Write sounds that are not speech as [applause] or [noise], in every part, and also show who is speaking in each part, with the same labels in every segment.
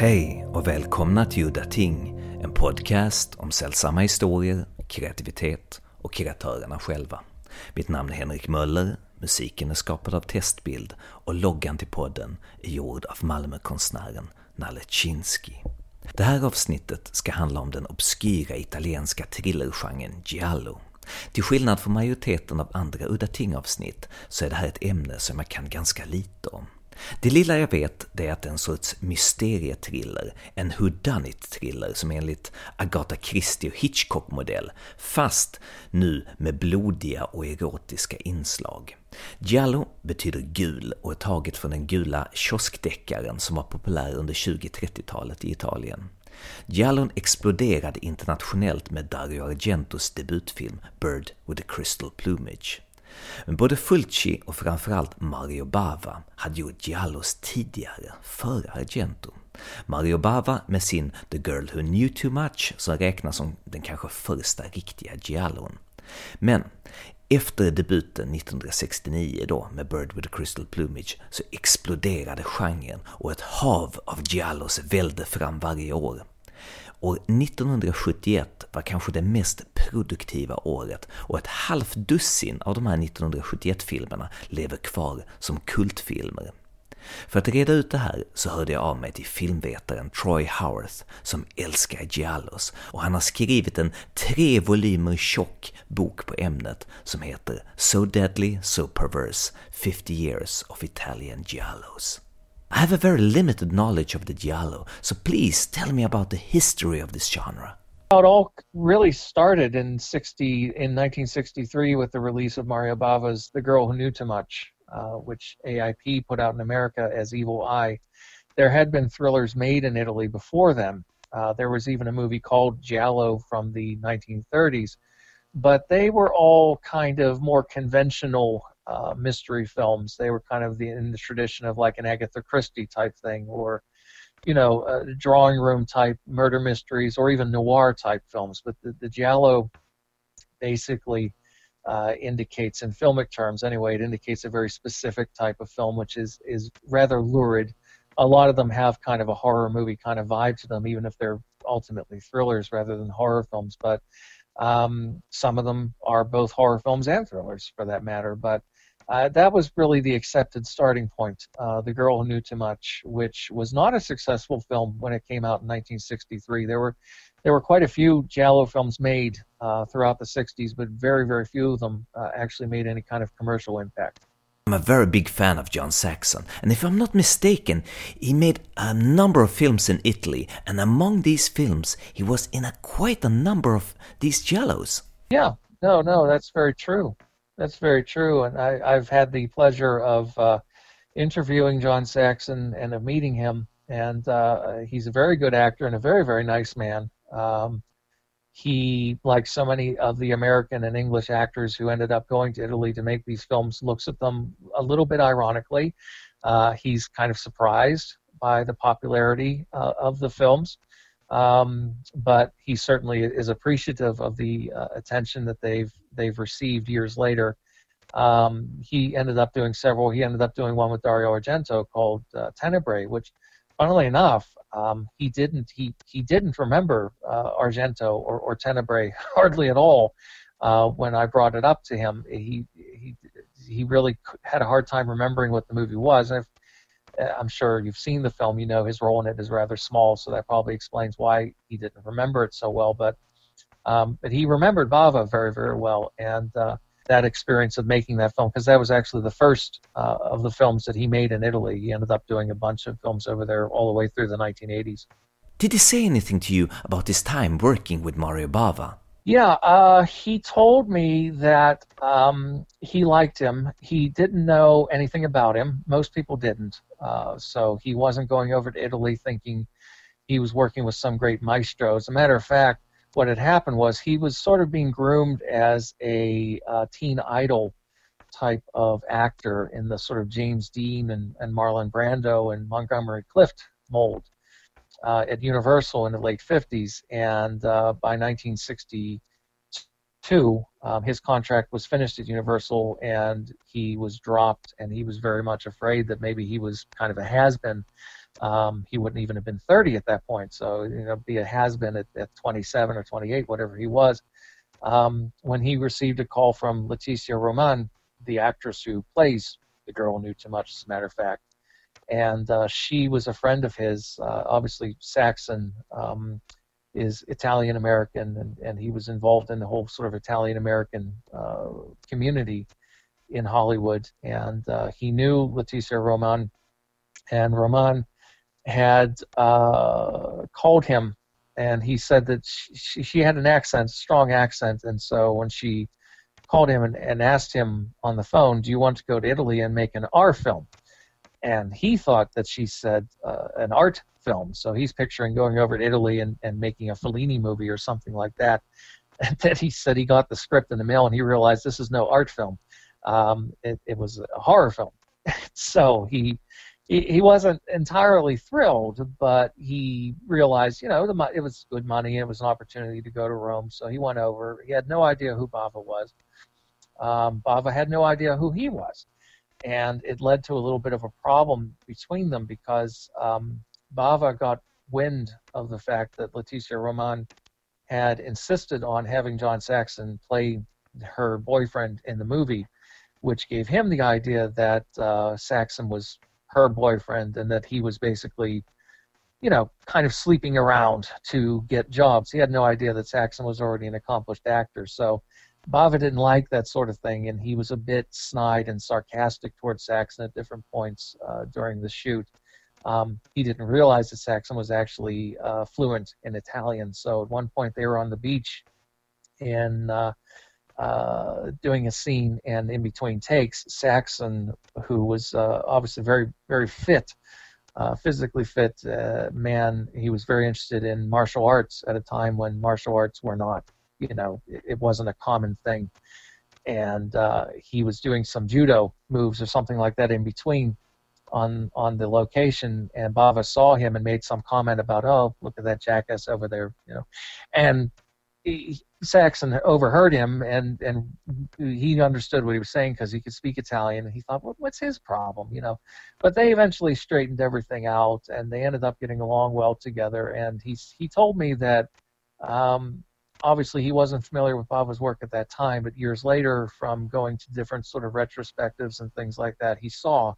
Speaker 1: Hej och välkomna till Udda Ting, en podcast om sällsamma historier, kreativitet och kreatörerna själva. Mitt namn är Henrik Möller, musiken är skapad av Testbild och loggan till podden är gjord av Malmökonstnären Nalle Chinsky. Det här avsnittet ska handla om den obskyra italienska thrillergenren giallo. Till skillnad från majoriteten av andra Udda Ting-avsnitt så är det här ett ämne som jag kan ganska lite om. Det lilla jag vet det är att det är en sorts mysterietriller, en whodunit-thriller som enligt Agatha Christie och Hitchcock-modell, fast nu med blodiga och erotiska inslag. Giallo betyder gul och är taget från den gula kioskdeckaren som var populär under 20-30-talet i Italien. Giallon exploderade internationellt med Dario Argentos debutfilm Bird with a Crystal Plumage. Men både Fulci och framförallt Mario Bava hade gjort Giallos tidigare, före Argento. Mario Bava med sin The Girl Who Knew Too Much som räknas som den kanske första riktiga Giallon. Men efter debuten 1969 då med Bird with a Crystal Plumage så exploderade genren och ett hav av Giallos välde fram varje år. År 1971 var kanske det mest produktiva året och ett halvt dussin av de här 1971-filmerna lever kvar som kultfilmer. För att reda ut det här så hörde jag av mig till filmvetaren Troy Howarth som älskar Giallos och han har skrivit en tre volymer tjock bok på ämnet som heter So Deadly, So Perverse 50 Years of Italian Giallos. I have a very limited knowledge of the Giallo, so please tell me about the history of this genre.
Speaker 2: It all really started in 60 in 1963 with the release of Mario Bava's The Girl Who Knew Too Much, uh, which AIP put out in America as Evil Eye. There had been thrillers made in Italy before them. Uh, there was even a movie called Giallo from the 1930s, but they were all kind of more conventional uh, mystery films. They were kind of the, in the tradition of like an Agatha Christie type thing, or you know, uh, drawing room type murder mysteries, or even noir type films. But the, the giallo basically uh, indicates, in filmic terms anyway, it indicates a very specific type of film, which is is rather lurid. A lot of them have kind of a horror movie kind of vibe to them, even if they're ultimately thrillers rather than horror films. But um, some of them are both horror films and thrillers, for that matter. But uh, that was really the accepted starting point. Uh, the Girl Who Knew Too Much, which was not a successful film when it came out in 1963. There were there were quite a few Giallo films made uh, throughout the 60s, but very very few of them uh, actually made any kind of commercial impact.
Speaker 1: I'm a very big fan of John Saxon, and if I'm not mistaken, he made a number of films in Italy, and among these films, he was in a quite a number of these Giallos.
Speaker 2: Yeah, no, no, that's very true. That's very true, and I, have had the pleasure of uh, interviewing John Saxon and of meeting him, and uh, he's a very good actor and a very very nice man. Um, he, like so many of the American and English actors who ended up going to Italy to make these films, looks at them a little bit ironically. Uh, he's kind of surprised by the popularity uh, of the films. Um, but he certainly is appreciative of the uh, attention that they've they've received years later. Um, he ended up doing several. He ended up doing one with Dario Argento called uh, Tenebrae, which, funnily enough, um, he didn't he he didn't remember uh, Argento or, or Tenebrae [laughs] hardly at all uh, when I brought it up to him. He he he really had a hard time remembering what the movie was. And I'm sure you've seen the film, you know his role in it is rather small, so that probably explains why he didn't remember it so well. But um, but he remembered Bava very very well, and uh, that experience of making that film because that was actually the first uh, of the films that he made in Italy. He ended up doing a bunch of films over there all the way through the 1980s.
Speaker 1: Did he say anything to you about his time working with Mario Bava?
Speaker 2: Yeah, uh, he told me that um, he liked him. He didn't know anything about him. Most people didn't. Uh, so he wasn't going over to Italy thinking he was working with some great maestro. As a matter of fact, what had happened was he was sort of being groomed as a uh, teen idol type of actor in the sort of James Dean and, and Marlon Brando and Montgomery Clift mold uh, at Universal in the late 50s, and uh, by 1962, um, his contract was finished at Universal, and he was dropped, and he was very much afraid that maybe he was kind of a has-been. Um, he wouldn't even have been 30 at that point, so you know, be a has been at, at 27 or 28, whatever he was. Um, when he received a call from Leticia Roman, the actress who plays the girl knew too much, as a matter of fact, and uh, she was a friend of his. Uh, obviously, Saxon um, is Italian American, and, and he was involved in the whole sort of Italian American uh, community in Hollywood. And uh, he knew Leticia Roman, and Roman had uh, called him, and he said that she, she had an accent, strong accent, and so when she called him and, and asked him on the phone, "Do you want to go to Italy and make an R film?" And he thought that she said uh, an art film. So he's picturing going over to Italy and, and making a Fellini movie or something like that. [laughs] And then he said he got the script in the mail and he realized this is no art film. Um, it, it was a horror film. [laughs] so he, he he wasn't entirely thrilled, but he realized, you know, the, it was good money. It was an opportunity to go to Rome. So he went over. He had no idea who Bava was. Um, Bava had no idea who he was and it led to a little bit of a problem between them because um, Bava got wind of the fact that Leticia Roman had insisted on having John Saxon play her boyfriend in the movie, which gave him the idea that uh, Saxon was her boyfriend and that he was basically, you know, kind of sleeping around to get jobs. He had no idea that Saxon was already an accomplished actor. So Bava didn't like that sort of thing, and he was a bit snide and sarcastic towards Saxon at different points uh, during the shoot. Um, he didn't realize that Saxon was actually uh, fluent in Italian. So at one point they were on the beach and uh, uh, doing a scene, and in between takes, Saxon, who was uh, obviously very, very fit, uh, physically fit man, he was very interested in martial arts at a time when martial arts were not you know it, wasn't a common thing. And uh, he was doing some judo moves or something like that in between on on the location. And Bava saw him and made some comment about oh look at that jackass over there you know. And he, Saxon overheard him and and he understood what he was saying because he could speak Italian. And he thought well, what's his problem? you know. But they eventually straightened everything out and they ended up getting along well together. And he he told me that um, obviously he wasn't familiar with Bava's work at that time, but years later, from going to different sort of retrospectives and things like that, he saw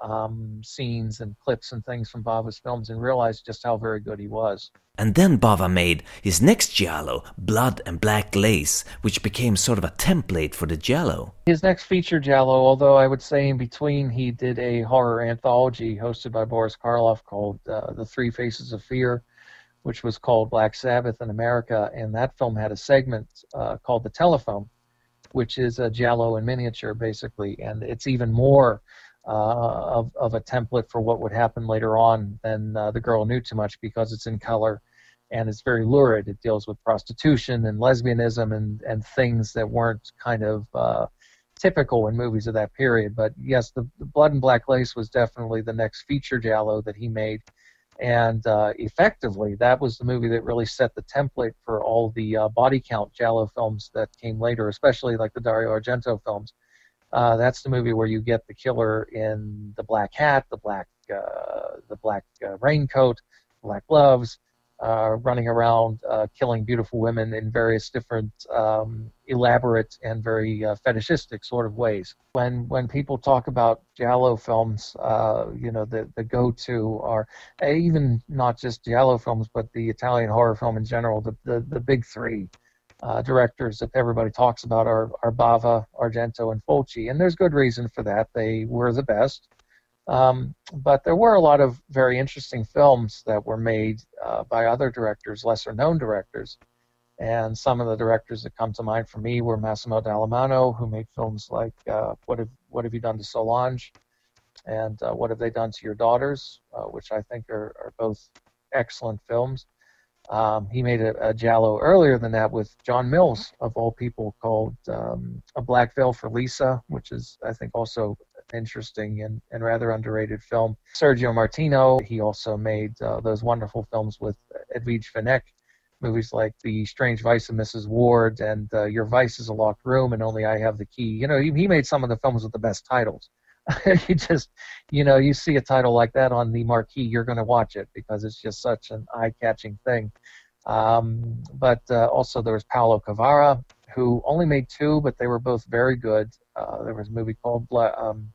Speaker 2: um, scenes and clips and things from Bava's films and realized just how very good he was.
Speaker 1: And then Bava made his next Giallo, Blood and Black Lace, which became sort of a template for the Giallo.
Speaker 2: His next feature Giallo, although I would say in between he did a horror anthology hosted by Boris Karloff called uh, The Three Faces of Fear, which was called Black Sabbath in America, and that film had a segment uh, called The Telephone, which is a giallo in miniature, basically, and it's even more uh, of, of a template for what would happen later on than uh, The Girl Knew Too Much because it's in color and it's very lurid. It deals with prostitution and lesbianism and, and things that weren't kind of uh, typical in movies of that period. But yes, the, the Blood and Black Lace was definitely the next feature Giallo that he made and uh, effectively that was the movie that really set the template for all the uh, body count giallo films that came later especially like the dario argento films. Uh, that's the movie where you get the killer in the black hat the black uh, the black uh, raincoat black gloves uh, running around uh, killing beautiful women in various different um, elaborate and very uh, fetishistic sort of ways. When when people talk about giallo films, uh, you know the the go-to are eh, even not just giallo films, but the Italian horror film in general. The the, the big three. Uh, directors that everybody talks about are, are Bava, Argento, and Fulci, and there's good reason for that. They were the best. Um, but there were a lot of very interesting films that were made uh, by other directors, lesser known directors. And some of the directors that come to mind for me were Massimo Dallamano, who made films like uh, "What Have What Have You Done to Solange" and uh, "What Have They Done to Your Daughters," uh, which I think are, are both excellent films. Um, he made a, a Giallo earlier than that with John Mills, of all people, called um, A Black Veil for Lisa, which is, I think, also interesting and, and rather underrated film. Sergio Martino, he also made uh, those wonderful films with Edwige Fenech, movies like The Strange Vice of Mrs. Ward and uh, Your Vice is a Locked Room and Only I Have the Key. You know, he, he made some of the films with the best titles. [laughs] you just, you know, you see a title like that on the marquee, you're going to watch it because it's just such an eye-catching thing. Um, but uh, also there was Paolo Cavara, who only made two, but they were both very good. Uh, there was a movie called Bla- um,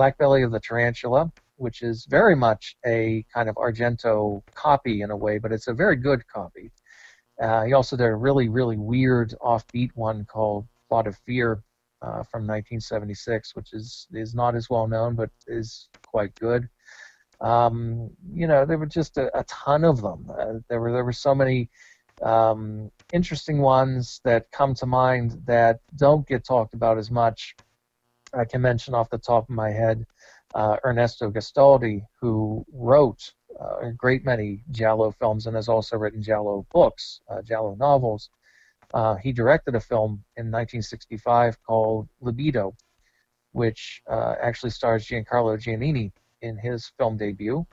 Speaker 2: Black Belly of the Tarantula, which is very much a kind of Argento copy in a way, but it's a very good copy. Uh, he also did a really, really weird offbeat one called Plot of Fear uh, from 1976, which is is not as well known, but is quite good. Um, you know, there were just a, a ton of them. Uh, there were there were so many um, interesting ones that come to mind that don't get talked about as much. I can mention off the top of my head uh, Ernesto Gastaldi, who wrote uh, a great many Giallo films and has also written Giallo books, uh, novels. Uh, he directed a film in 1965 called Libido, which uh, actually stars Giancarlo Giannini in his film debut.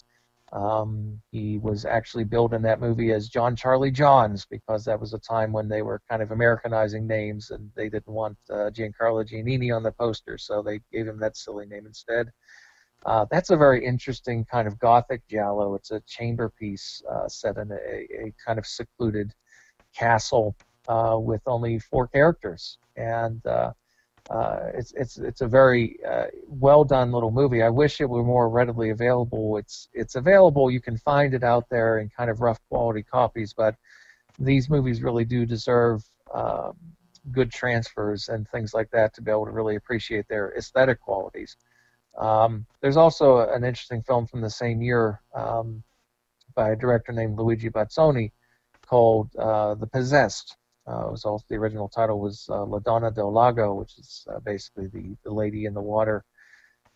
Speaker 2: Um, he was actually billed in that movie as John Charlie Johns because that was a time when they were kind of Americanizing names and they didn't want uh, Giancarlo Giannini on the poster, so they gave him that silly name instead. Uh, that's a very interesting kind of gothic giallo. It's a chamber piece uh, set in a, a, kind of secluded castle uh, with only four characters, and uh, uh, it's it's it's a very uh, well done little movie. I wish it were more readily available. It's it's available. You can find it out there in kind of rough quality copies, but these movies really do deserve um, good transfers and things like that to be able to really appreciate their aesthetic qualities. Um, there's also an interesting film from the same year um, by a director named Luigi Bazzoni called uh, The Possessed. Uh, was also the original title was uh, La Donna del Lago, which is uh, basically the, the lady in the water.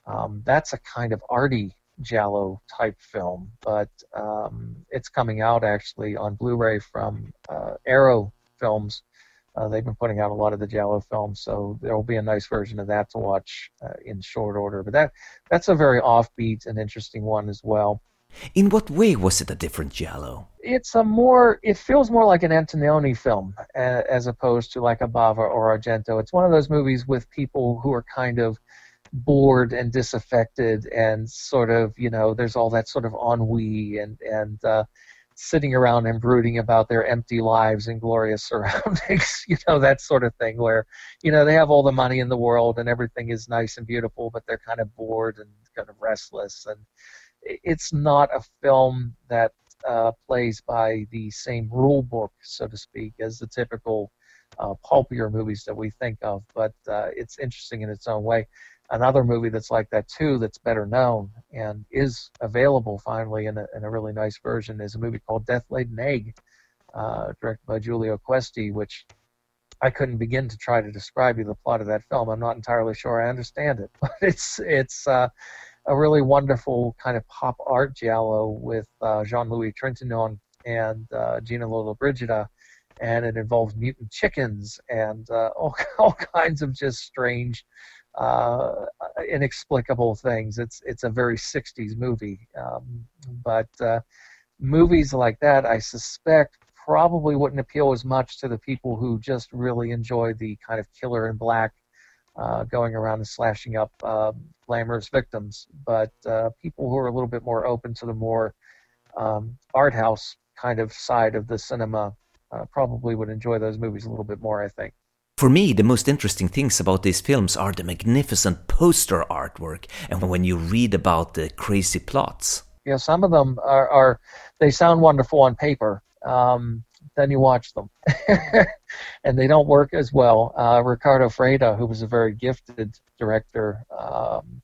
Speaker 2: Um, that's a kind of arty giallo type film, but um, it's coming out actually on Blu-ray from uh, Arrow Films uh, they've been putting out a lot of the Giallo films, so there will be a nice version of that to watch uh, in short order. But that that's a very offbeat and interesting one as well.
Speaker 1: In what way was it a different Giallo?
Speaker 2: It's a more. It feels more like an Antonioni film as opposed to like a Bava or Argento. It's one of those movies with people who are kind of bored and disaffected and sort of you know there's all that sort of ennui and and uh, sitting around and brooding about their empty lives and glorious [laughs] surroundings, you know, that sort of thing where, you know, they have all the money in the world and everything is nice and beautiful, but they're kind of bored and kind of restless. And it's not a film that uh, plays by the same rule book, so to speak, as the typical uh, pulpier movies that we think of, but uh, it's interesting in its own way another movie that's like that too that's better known and is available finally in a, in a really nice version is a movie called Death Laid an Egg, uh, directed by Giulio Questi, which I couldn't begin to try to describe you the plot of that film. I'm not entirely sure I understand it, [laughs] but it's it's uh, a really wonderful kind of pop art giallo with uh, Jean-Louis Trintignant and uh, Gina Lollobrigida and it involves mutant chickens and uh, all, [laughs] all kinds of just strange uh, inexplicable things. It's it's a very '60s movie, um, but uh, movies like that, I suspect, probably wouldn't appeal as much to the people who just really enjoy the kind of killer in black, uh, going around and slashing up uh, glamorous victims. But uh, people who are a little bit more open to the more um, art house kind of side of the cinema uh, probably would enjoy those movies a little bit more. I think.
Speaker 1: For me, the most interesting things about these films are the magnificent poster artwork and when you read about the crazy plots.
Speaker 2: Yeah, some of them are, are they sound wonderful on paper. Um, then you watch them, [laughs] and they don't work as well. Uh, Riccardo Freda, who was a very gifted director, um,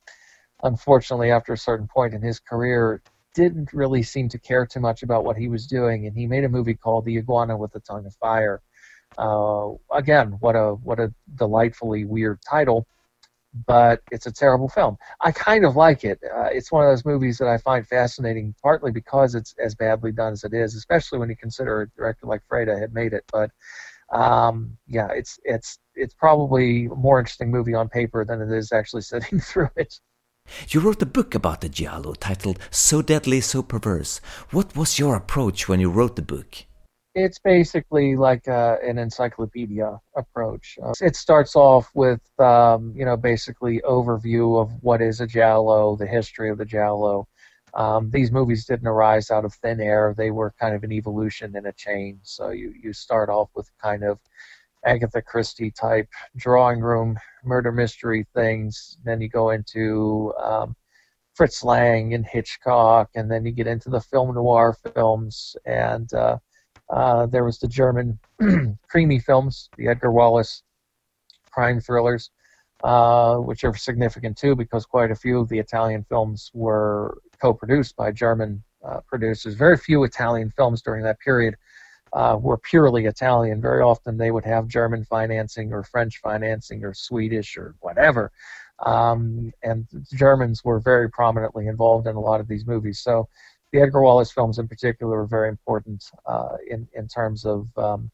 Speaker 2: unfortunately, after a certain point in his career, didn't really seem to care too much about what he was doing, and he made a movie called The Iguana with the Tongue of Fire, uh, again, what a what a delightfully weird title, but it's a terrible film. I kind of like it. Uh, it's one of those movies that I find fascinating, partly because it's as badly done as it is, especially when you consider a director like Freda had made it. But um, yeah, it's it's it's probably a more interesting movie on paper than it is actually [laughs] sitting through it.
Speaker 1: You wrote a book about the Giallo titled So Deadly, So Perverse. What was your approach when you wrote the book?
Speaker 2: It's basically like uh, an encyclopedia approach. Uh, it starts off with, um, you know, basically overview of what is a giallo, the history of the giallo. Um, these movies didn't arise out of thin air; they were kind of an evolution in a chain. So you you start off with kind of Agatha Christie type drawing room murder mystery things. Then you go into um, Fritz Lang and Hitchcock, and then you get into the film noir films, and uh, uh, there was the German [clears throat] krimi films, the Edgar Wallace crime thrillers, uh, which are significant too because quite a few of the Italian films were co-produced by German uh, producers. Very few Italian films during that period uh, were purely Italian. Very often they would have German financing or French financing or Swedish or whatever. Um, and Germans were very prominently involved in a lot of these movies. So the Edgar Wallace films, in particular, are very important uh, in in terms of um,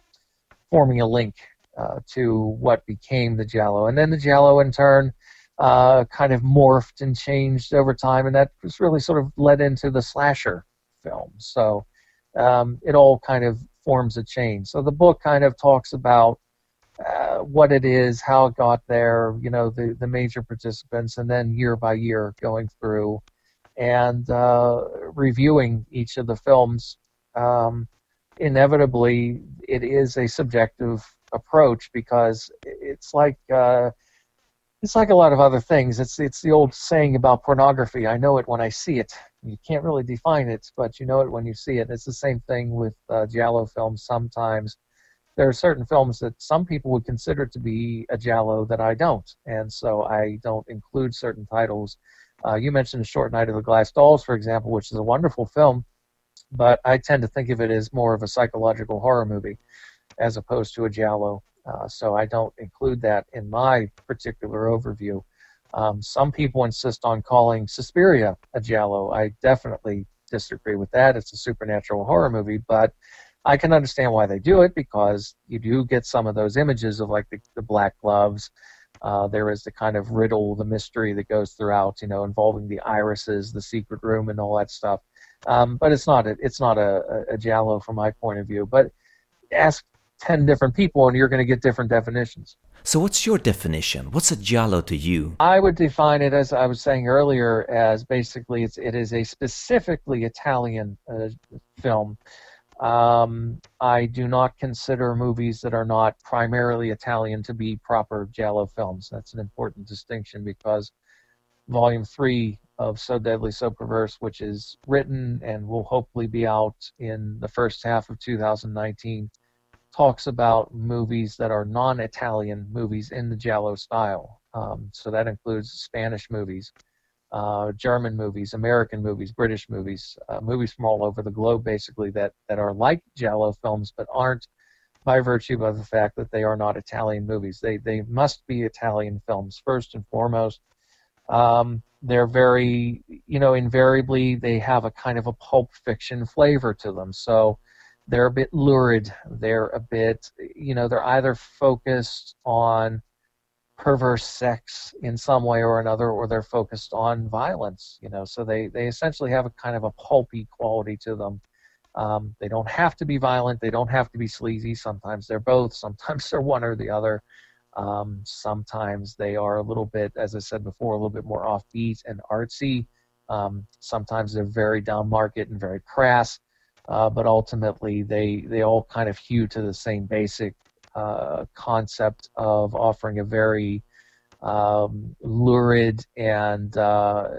Speaker 2: forming a link uh, to what became the Giallo, and then the Giallo, in turn, uh, kind of morphed and changed over time, and that was really sort of led into the slasher films. So um, it all kind of forms a chain. So the book kind of talks about uh, what it is, how it got there, you know, the, the major participants, and then year by year going through and uh, reviewing each of the films. Um, inevitably, it is a subjective approach because it's like uh, it's like a lot of other things. It's it's the old saying about pornography. I know it when I see it. You can't really define it, but you know it when you see it. It's the same thing with uh, giallo films. Sometimes there are certain films that some people would consider to be a giallo that I don't, and so I don't include certain titles. Uh, you mentioned A Short Night of the Glass Dolls, for example, which is a wonderful film, but I tend to think of it as more of a psychological horror movie as opposed to a giallo. Uh, so I don't include that in my particular overview. Um, some people insist on calling Suspiria a giallo. I definitely disagree with that. It's a supernatural horror movie, but I can understand why they do it because you do get some of those images of like the, the black gloves. Uh, there is the kind of riddle, the mystery that goes throughout, you know, involving the irises, the secret room, and all that stuff. Um, but it's not a, it's not a, a, a giallo from my point of view. But ask ten different people, and you're going to get different definitions.
Speaker 1: So, what's your definition? What's a giallo to you?
Speaker 2: I would define it as I was saying earlier, as basically it's, it is a specifically Italian uh, film um, I do not consider movies that are not primarily Italian to be proper Giallo films. That's an important distinction because Volume 3 of So Deadly, So Perverse, which is written and will hopefully be out in the first half of 2019, talks about movies that are non Italian movies in the Giallo style. Um, so that includes Spanish movies uh, German movies, American movies, British movies, uh, movies from all over the globe, basically that that are like Giallo films, but aren't by virtue of the fact that they are not Italian movies. They they must be Italian films first and foremost. Um, they're very, you know, invariably they have a kind of a pulp fiction flavor to them. So they're a bit lurid. They're a bit, you know, they're either focused on perverse sex in some way or another, or they're focused on violence. You know, so they they essentially have a kind of a pulpy quality to them. Um, they don't have to be violent. They don't have to be sleazy. Sometimes they're both. [laughs] Sometimes they're one or the other. Um, sometimes they are a little bit, as I said before, a little bit more offbeat and artsy. Um, sometimes they're very down market and very crass. Uh, but ultimately, they they all kind of hew to the same basic uh, concept of offering a very um, lurid and uh,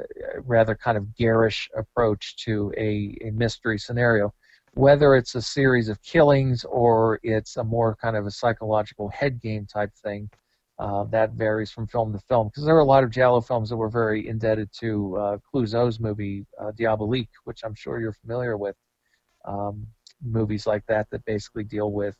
Speaker 2: rather kind of garish approach to a, a mystery scenario. Whether it's a series of killings or it's a more kind of a psychological head game type thing, uh, that varies from film to film. Because there are a lot of Giallo films that were very indebted to uh, Clouzot's movie uh, Diabolique, which I'm sure you're familiar with. Um, movies like that that basically deal with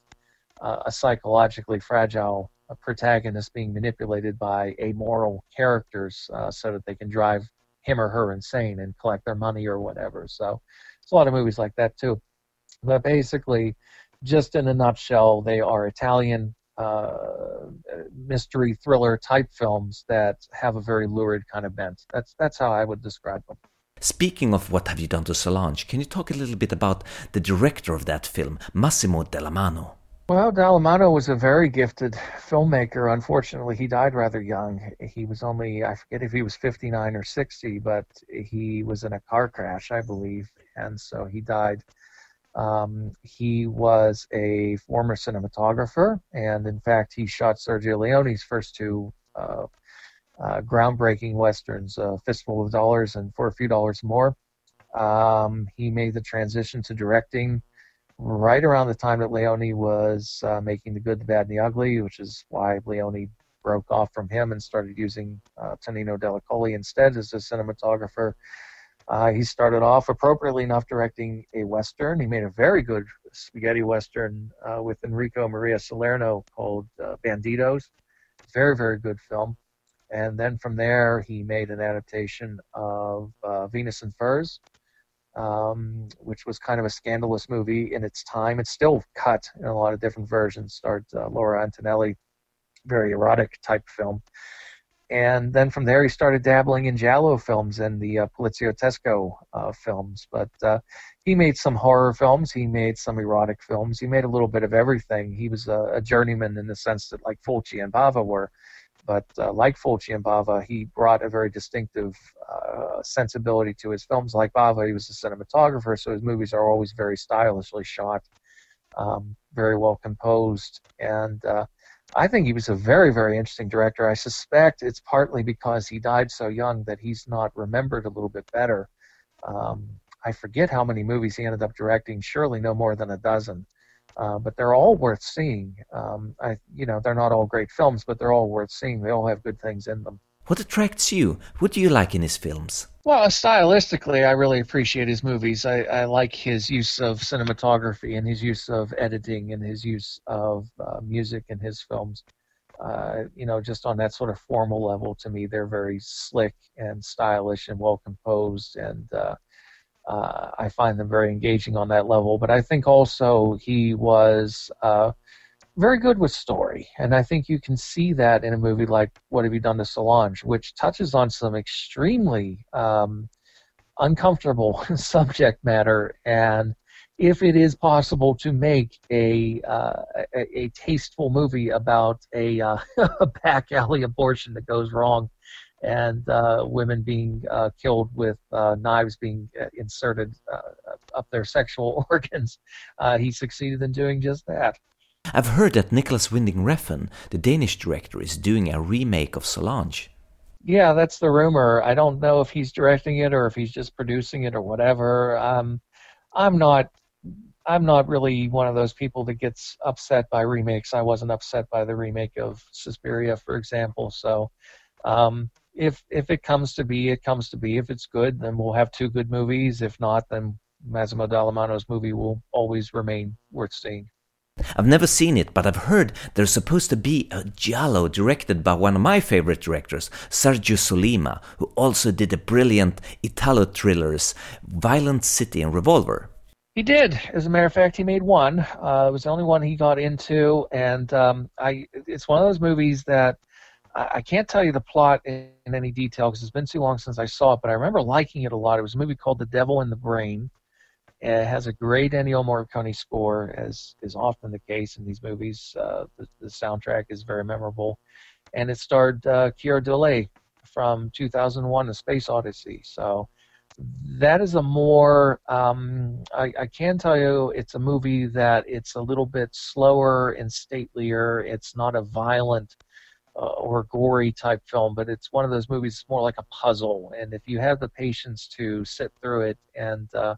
Speaker 2: uh, a psychologically fragile protagonist being manipulated by amoral characters uh, so that they can drive him or her insane and collect their money or whatever. So it's a lot of movies like that too. But basically, just in a nutshell, they are Italian uh, mystery thriller type films that have a very lurid kind of bent. That's that's how I would describe them.
Speaker 1: Speaking of What Have You Done to Solange, can you talk a little bit about the director of that film, Massimo Dallamano?
Speaker 2: Well, Dallamano was a very gifted filmmaker. Unfortunately, he died rather young. He was only, I forget if he was 59 or 60, but he was in a car crash, I believe, and so he died. Um, he was a former cinematographer, and in fact, he shot Sergio Leone's first two uh, uh, groundbreaking westerns, uh, Fistful of Dollars and For a Few Dollars More. Um, he made the transition to directing right around the time that Leone was uh, making The Good, the Bad, and the Ugly, which is why Leone broke off from him and started using uh, Tonino Delli Colli instead as a cinematographer. Uh, he started off appropriately enough directing a western. He made a very good spaghetti western uh, with Enrico Maria Salerno called uh, Bandidos. Very, very good film. And then from there, he made an adaptation of uh, Venus in Furs, um, which was kind of a scandalous movie in its time. It's still cut in a lot of different versions. Starred uh, Laura Antonelli, very erotic type film. And then from there, he started dabbling in giallo films and the uh, Poliziottesco uh, films. But uh, he made some horror films. He made some erotic films. He made a little bit of everything. He was a, a journeyman in the sense that, like Fulci and Bava were, but uh, like Fulci and Bava, he brought a very distinctive uh, sensibility to his films. Like Bava, he was a cinematographer, so his movies are always very stylishly shot, um, very well composed, and uh, I think he was a very, very interesting director. I suspect it's partly because he died so young that he's not remembered a little bit better. Um, I forget how many movies he ended up directing. Surely no more than a dozen. Uh, but they're all worth seeing. Um, I, you know, they're not all great films, but they're all worth seeing. They all have good things in them.
Speaker 1: What attracts you? What do you like in his films?
Speaker 2: Well, stylistically, I really appreciate his movies. I, I like his use of cinematography and his use of editing and his use of uh, music in his films. Uh, you know, just on that sort of formal level, to me, they're very slick and stylish and well composed and uh, uh, I find them very engaging on that level. But I think also he was uh, very good with story, and I think you can see that in a movie like What Have You Done to Solange, which touches on some extremely um, uncomfortable [laughs] subject matter and if it is possible to make a uh, a, a, tasteful movie about a, uh, [laughs] a back alley abortion that goes wrong and uh, women being uh, killed with uh, knives being uh, inserted uh, up their sexual [laughs] organs. Uh, he succeeded in doing just that.
Speaker 1: I've heard that Nicolas Winding Refn, the Danish director, is doing a remake of Solange.
Speaker 2: Yeah, that's the rumor. I don't know if he's directing it or if he's just producing it or whatever. Um, I'm not. I'm not really one of those people that gets upset by remakes. I wasn't upset by the remake of Suspiria, for example. So, um, if if it comes to be, it comes to be. If it's good, then we'll have two good movies. If not, then Massimo Dallamano's movie will always remain worth seeing.
Speaker 1: I've never seen it, but I've heard there's supposed to be a giallo directed by one of my favorite directors, Sergio Sollima, who also did the brilliant Italo thrillers Violent City and Revolver.
Speaker 2: He did. As a matter of fact, he made one. Uh, it was the only one he got into, and um, I. It's one of those movies that I can't tell you the plot in, any detail because it's been too long since I saw it, but I remember liking it a lot. It was a movie called The Devil in the Brain. It has a great Ennio Morricone score, as is often the case in these movies. Uh, the, the, soundtrack is very memorable, and it starred uh, Keir Dullea from 2001: A Space Odyssey. So that is a more um, I, I, can tell you it's a movie that it's a little bit slower and statelier. It's not a violent uh, or gory type film, but it's one of those movies. More like a puzzle, and if you have the patience to sit through it and uh,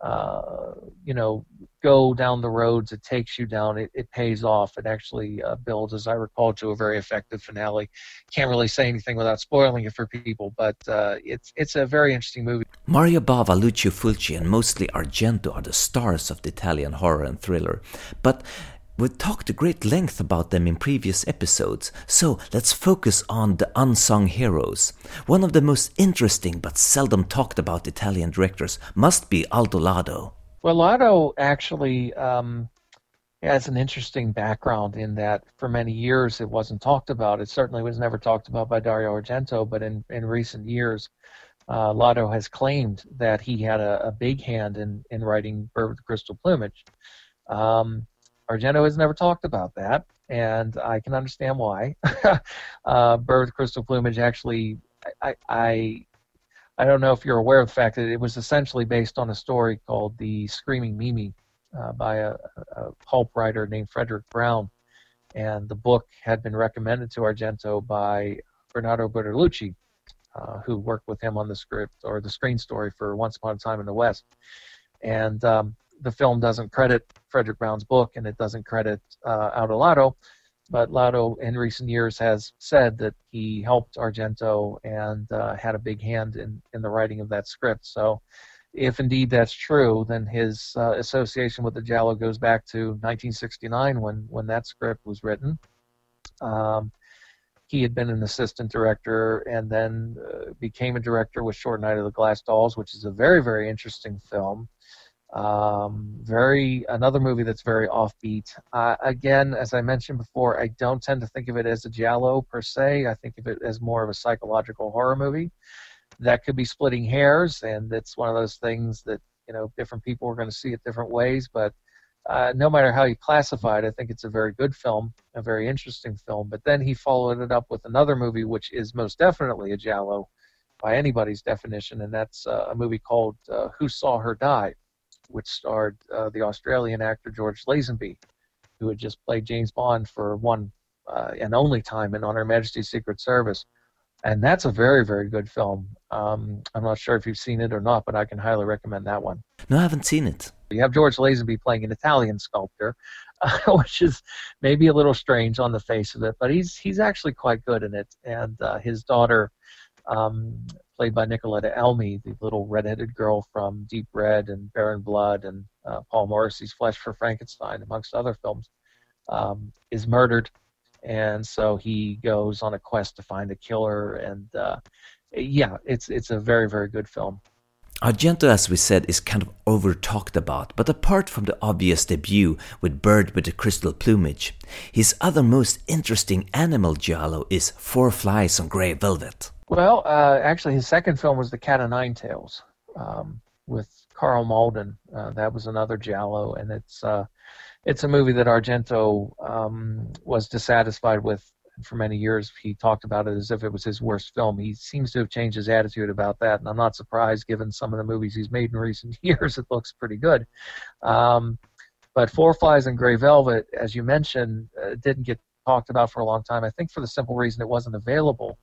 Speaker 2: uh, you know go down the roads it takes you down, it, it pays off. It actually uh, builds, as I recall, to a very effective finale. Can't really say anything without spoiling it for people, but uh, it's it's a very interesting movie.
Speaker 1: Mario Bava, Lucio Fulci, and mostly Argento are the stars of the Italian horror and thriller, but We've talked at great length about them in previous episodes, so let's focus on the unsung heroes. One of the most interesting but seldom talked about Italian directors must be Aldo Lado.
Speaker 2: Well, Lado actually um, has an interesting background in that for many years it wasn't talked about. It certainly was never talked about by Dario Argento, but in, in recent years, uh, Lado has claimed that he had a, a, big hand in, in writing Bird with Crystal Plumage. Um, Argento has never talked about that, and I can understand why. [laughs] uh, Bird with Crystal Plumage actually, I, I, I don't know if you're aware of the fact that it was essentially based on a story called The Screaming Mimi uh, by a, a pulp writer named Fredric Brown, and the book had been recommended to Argento by Bernardo Bertolucci, uh, who worked with him on the script or the screen story for Once Upon a Time in the West. And um, the film doesn't credit Fredric Brown's book and it doesn't credit uh, Aldo Lado, but Lado in recent years has said that he helped Argento and uh, had a big hand in, in the writing of that script. So, if indeed that's true, then his uh, association with the Giallo goes back to 1969 when, when that script was written. Um, he had been an assistant director and then uh, became a director with Short Night of the Glass Dolls, which is a very, very interesting film. Um, very another movie that's very offbeat. Uh, again, as I mentioned before, I don't tend to think of it as a giallo per se. I think of it as more of a psychological horror movie. That could be splitting hairs, and it's one of those things that you know different people are going to see it different ways. But uh, no matter how you classify it, I think it's a very good film, a very interesting film. But then he followed it up with another movie, which is most definitely a giallo by anybody's definition, and that's uh, a movie called uh, Who Saw Her Die, which starred uh, the Australian actor George Lazenby, who had just played James Bond for one uh, and only time in On Her Majesty's Secret Service. And that's a very, very good film. Um, I'm not sure if you've seen it or not, but I can highly recommend that one.
Speaker 1: No, I haven't seen it.
Speaker 2: You have George Lazenby playing an Italian sculptor, [laughs] uh, which is maybe a little strange on the face of it, but he's he's actually quite good in it. And uh, his daughter, um, played by Nicoletta Elmi, the little redheaded girl from Deep Red and Baron Blood and uh, Paul Morrissey's Flesh for Frankenstein, amongst other films, um, is murdered, and so he goes on a quest to find a killer. And uh, yeah, it's it's a very very good film.
Speaker 1: Argento, as we said, is kind of over talked about, but apart from the obvious debut with Bird with the Crystal Plumage, his other most interesting animal giallo is Four Flies on Grey Velvet.
Speaker 2: Well, uh, actually, his second film was The Cat o' Nine Tails um, with Karl Malden. Uh, that was another giallo, and it's uh, it's a movie that Argento um, was dissatisfied with for many years he talked about it as if it was his worst film. He seems to have changed his attitude about that, and I'm not surprised given some of the movies he's made in recent [laughs] years. It looks pretty good. Um, but Four Flies and Grey Velvet, as you mentioned, uh, didn't get talked about for a long time. I think for the simple reason it wasn't available.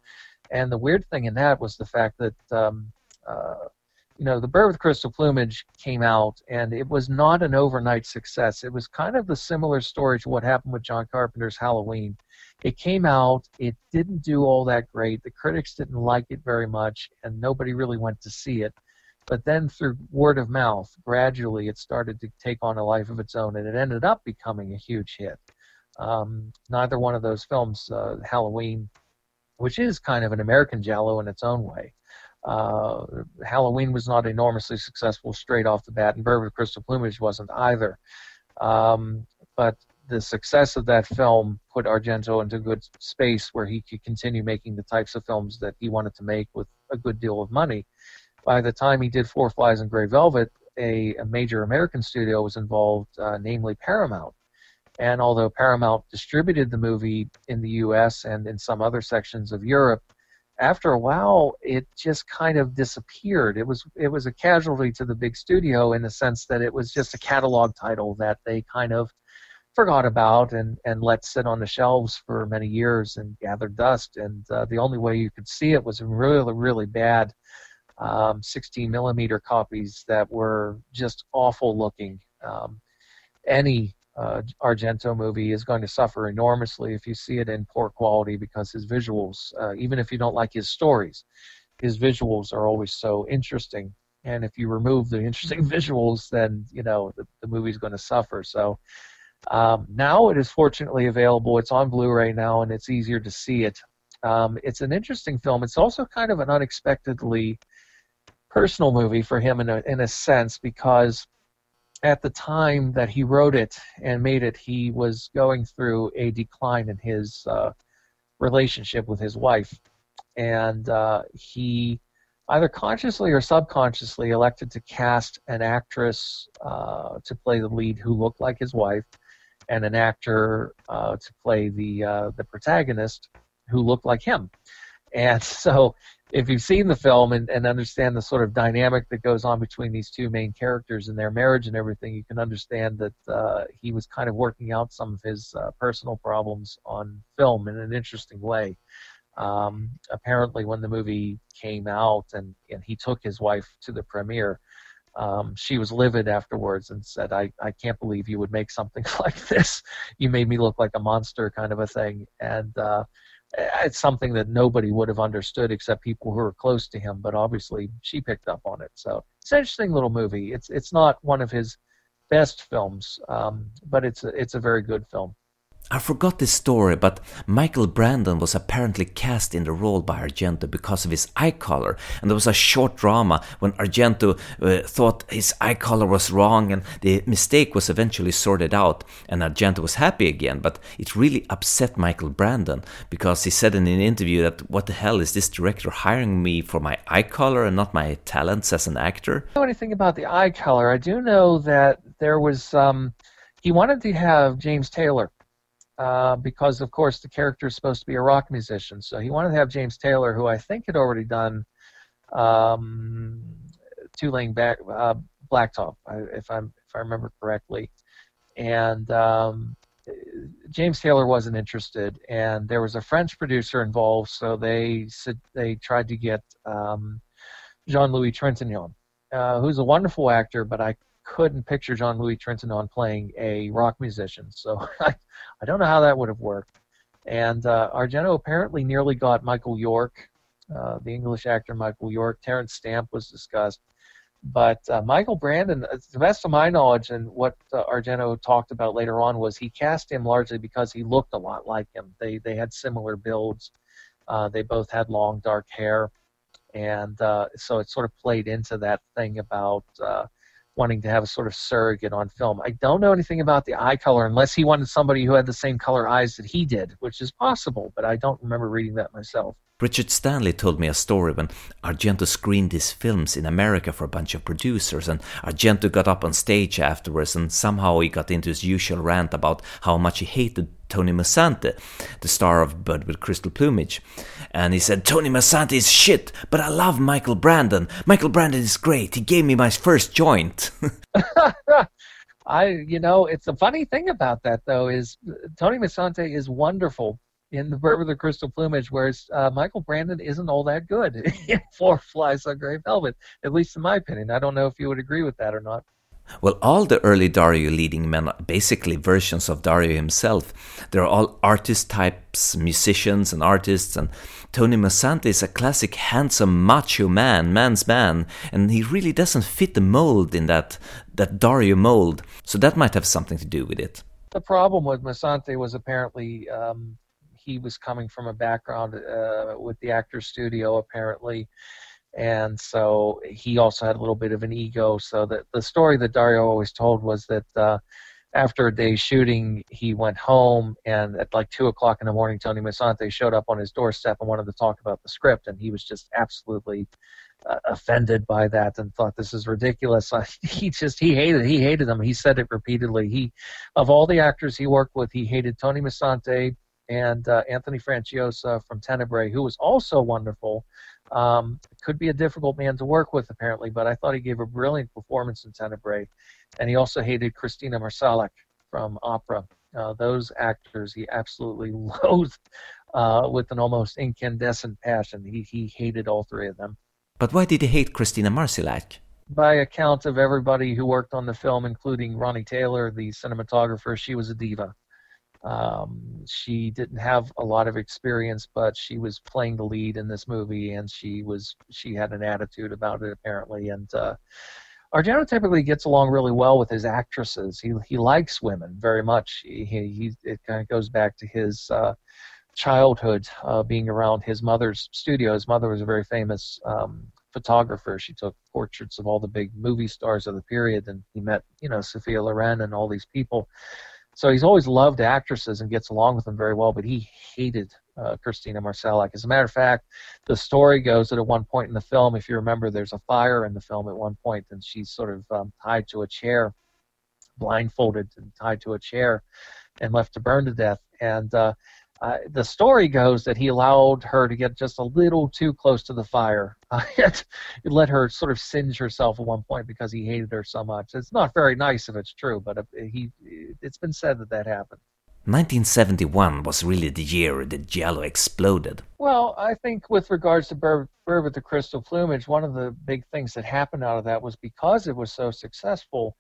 Speaker 2: And the weird thing in that was the fact that um, uh, you know, The Bird with Crystal Plumage came out, and it was not an overnight success. It was kind of the similar story to what happened with John Carpenter's Halloween. It came out, it didn't do all that great. The critics didn't like it very much, and nobody really went to see it. But then, through word of mouth, gradually it started to take on a life of its own, and it ended up becoming a huge hit. Um, neither one of those films, uh, Halloween, which is kind of an American giallo in its own way, uh, Halloween was not enormously successful straight off the bat, and Bird with Crystal Plumage wasn't either. Um, but the success of that film put Argento into a good space where he could continue making the types of films that he wanted to make with a good deal of money. By the time he did Four Flies and Grey Velvet, a, a major American studio was involved, uh, namely Paramount. And although Paramount distributed the movie in the U.S. and in some other sections of Europe, after a while it just kind of disappeared it was it was a casualty to the big studio in the sense that it was just a catalog title that they kind of forgot about and and let sit on the shelves for many years and gather dust and uh, the only way you could see it was in really really bad um, 16 millimeter copies that were just awful looking um, any uh, Argento movie is going to suffer enormously if you see it in poor quality because his visuals, uh, even if you don't like his stories, his visuals are always so interesting. And if you remove the interesting [laughs] visuals, then you know the, the movie's going to suffer. So um, now it is fortunately available. It's on Blu-ray now, and it's easier to see it. Um, it's an interesting film. It's also kind of an unexpectedly personal movie for him in a in a sense because at the time that he wrote it and made it, he was going through a decline in his uh, relationship with his wife, and uh, he either consciously or subconsciously elected to cast an actress uh, to play the lead who looked like his wife, and an actor uh, to play the uh, the protagonist who looked like him. And [laughs] so, if you've seen the film and, and understand the sort of dynamic that goes on between these two main characters and their marriage and everything, you can understand that uh, he was kind of working out some of his uh, personal problems on film in an interesting way. Um, apparently, when the movie came out and, and he took his wife to the premiere, um, she was livid afterwards and said, I, I can't believe you would make something [laughs] like this. You made me look like a monster, kind of a thing. And uh, it's something that nobody would have understood except people who were close to him, but obviously she picked up on it. So it's an interesting little movie. It's, it's not one of his best films, um, but it's a, it's a very good film.
Speaker 1: I forgot this story, but Michael Brandon was apparently cast in the role by Argento because of his eye color, and there was a short drama when Argento uh, thought his eye color was wrong, and the mistake was eventually sorted out, and Argento was happy again. But it really upset Michael Brandon because he said in an interview that, "What the hell is this director hiring me for my eye color and not my talents as an actor?" I
Speaker 2: don't know anything about the eye color. I do know that there was um, he wanted to have James Taylor uh, because of course the character is supposed to be a rock musician. So he wanted to have James Taylor, who I think had already done um, Two-Lane back, uh, Blacktop, if I'm if I remember correctly, and um, James Taylor wasn't interested, and there was a French producer involved, so they said they tried to get um, Jean-Louis Trintignant, uh, who's a wonderful actor, but I couldn't picture John Louis Trintignant playing a rock musician, so [laughs] I, I don't know how that would have worked. And uh, Argento apparently nearly got Michael York, uh, the English actor Michael York. Terence Stamp was discussed. But uh, Michael Brandon, uh, to the best of my knowledge, and what uh, Argento talked about later on, was he cast him largely because he looked a lot like him. They they had similar builds. Uh, they both had long dark hair, and so it sort of played into that thing about wanting to have a sort of surrogate on film. I don't know anything about the eye color unless he wanted somebody who had the same color eyes that he did, which is possible, but I don't remember reading that myself.
Speaker 1: Richard Stanley told me a story when Argento screened his films in America for a bunch of producers, and Argento got up on stage afterwards, and somehow he got into his usual rant about how much he hated Tony Musante, the star of Bird with Crystal Plumage. And he said, Tony Musante is shit, but I love Michael Brandon. Michael Brandon is great. He gave me my first joint. [laughs]
Speaker 2: I, you know, it's a funny thing about that though is Tony Musante is wonderful in the Bird with the Crystal Plumage, whereas uh, Michael Brandon isn't all that good [laughs] in Four Flies on Grey Velvet, at least in my opinion. I don't know if you would agree with that or not.
Speaker 1: Well, all the early Dario leading men are basically versions of Dario himself. They're all artist types, musicians and artists, and Tony Musante is a classic handsome macho man, man's man, and he really doesn't fit the mold in that, that Dario mold, so that might have something to do with it.
Speaker 2: The problem with Musante was apparently um, he was coming from a background uh, with the Actors Studio, apparently and so he also had a little bit of an ego. So that the story that Dario always told was that uh, after a day's shooting, he went home, and at like two o'clock in the morning, Tony Musante showed up on his doorstep and wanted to talk about the script, and he was just absolutely uh, offended by that and thought this is ridiculous. [laughs] he just he hated he hated him. He said it repeatedly. He of all the actors he worked with, he hated Tony Musante and uh, Anthony Franciosa from Tenebrae, who was also wonderful. Um, could be a difficult man to work with, apparently, but I thought he gave a brilliant performance in Tenebrae. And he also hated Christina Marsillach from opera. Uh, those actors he absolutely [laughs] loathed uh, with an almost incandescent passion. He, he hated all three of them.
Speaker 1: But why did he hate Christina Marsillach?
Speaker 2: By account of everybody who worked on the film, including Ronnie Taylor, the cinematographer, she was a diva. Um, she didn't have a lot of experience, but she was playing the lead in this movie, and she was she had an attitude about it apparently. And uh, Argento typically gets along really well with his actresses. He he likes women very much. He, he it kind of goes back to his uh, childhood, uh, being around his mother's studio. His mother was a very famous um, photographer. She took portraits of all the big movie stars of the period, and he met you know Sophia Loren and all these people. So he's always loved actresses and gets along with them very well, but he hated uh, Christina Marsillach. As a matter of fact, the story goes that at one point in the film, if you remember, there's a fire in the film at one point, and she's sort of um, tied to a chair, blindfolded and tied to a chair, and left to burn to death. And uh, uh, the story goes that he allowed her to get just a little too close to the fire. [laughs] Uh, it let her sort of singe herself at one point because he hated her so much. It's not very nice if it's true, but uh, he, it's been said that that happened.
Speaker 1: 1971 was really the year that Giallo exploded.
Speaker 2: Well, I think with regards to Bird, Bird with the Crystal Plumage, one of the big things that happened out of that was because it was so successful,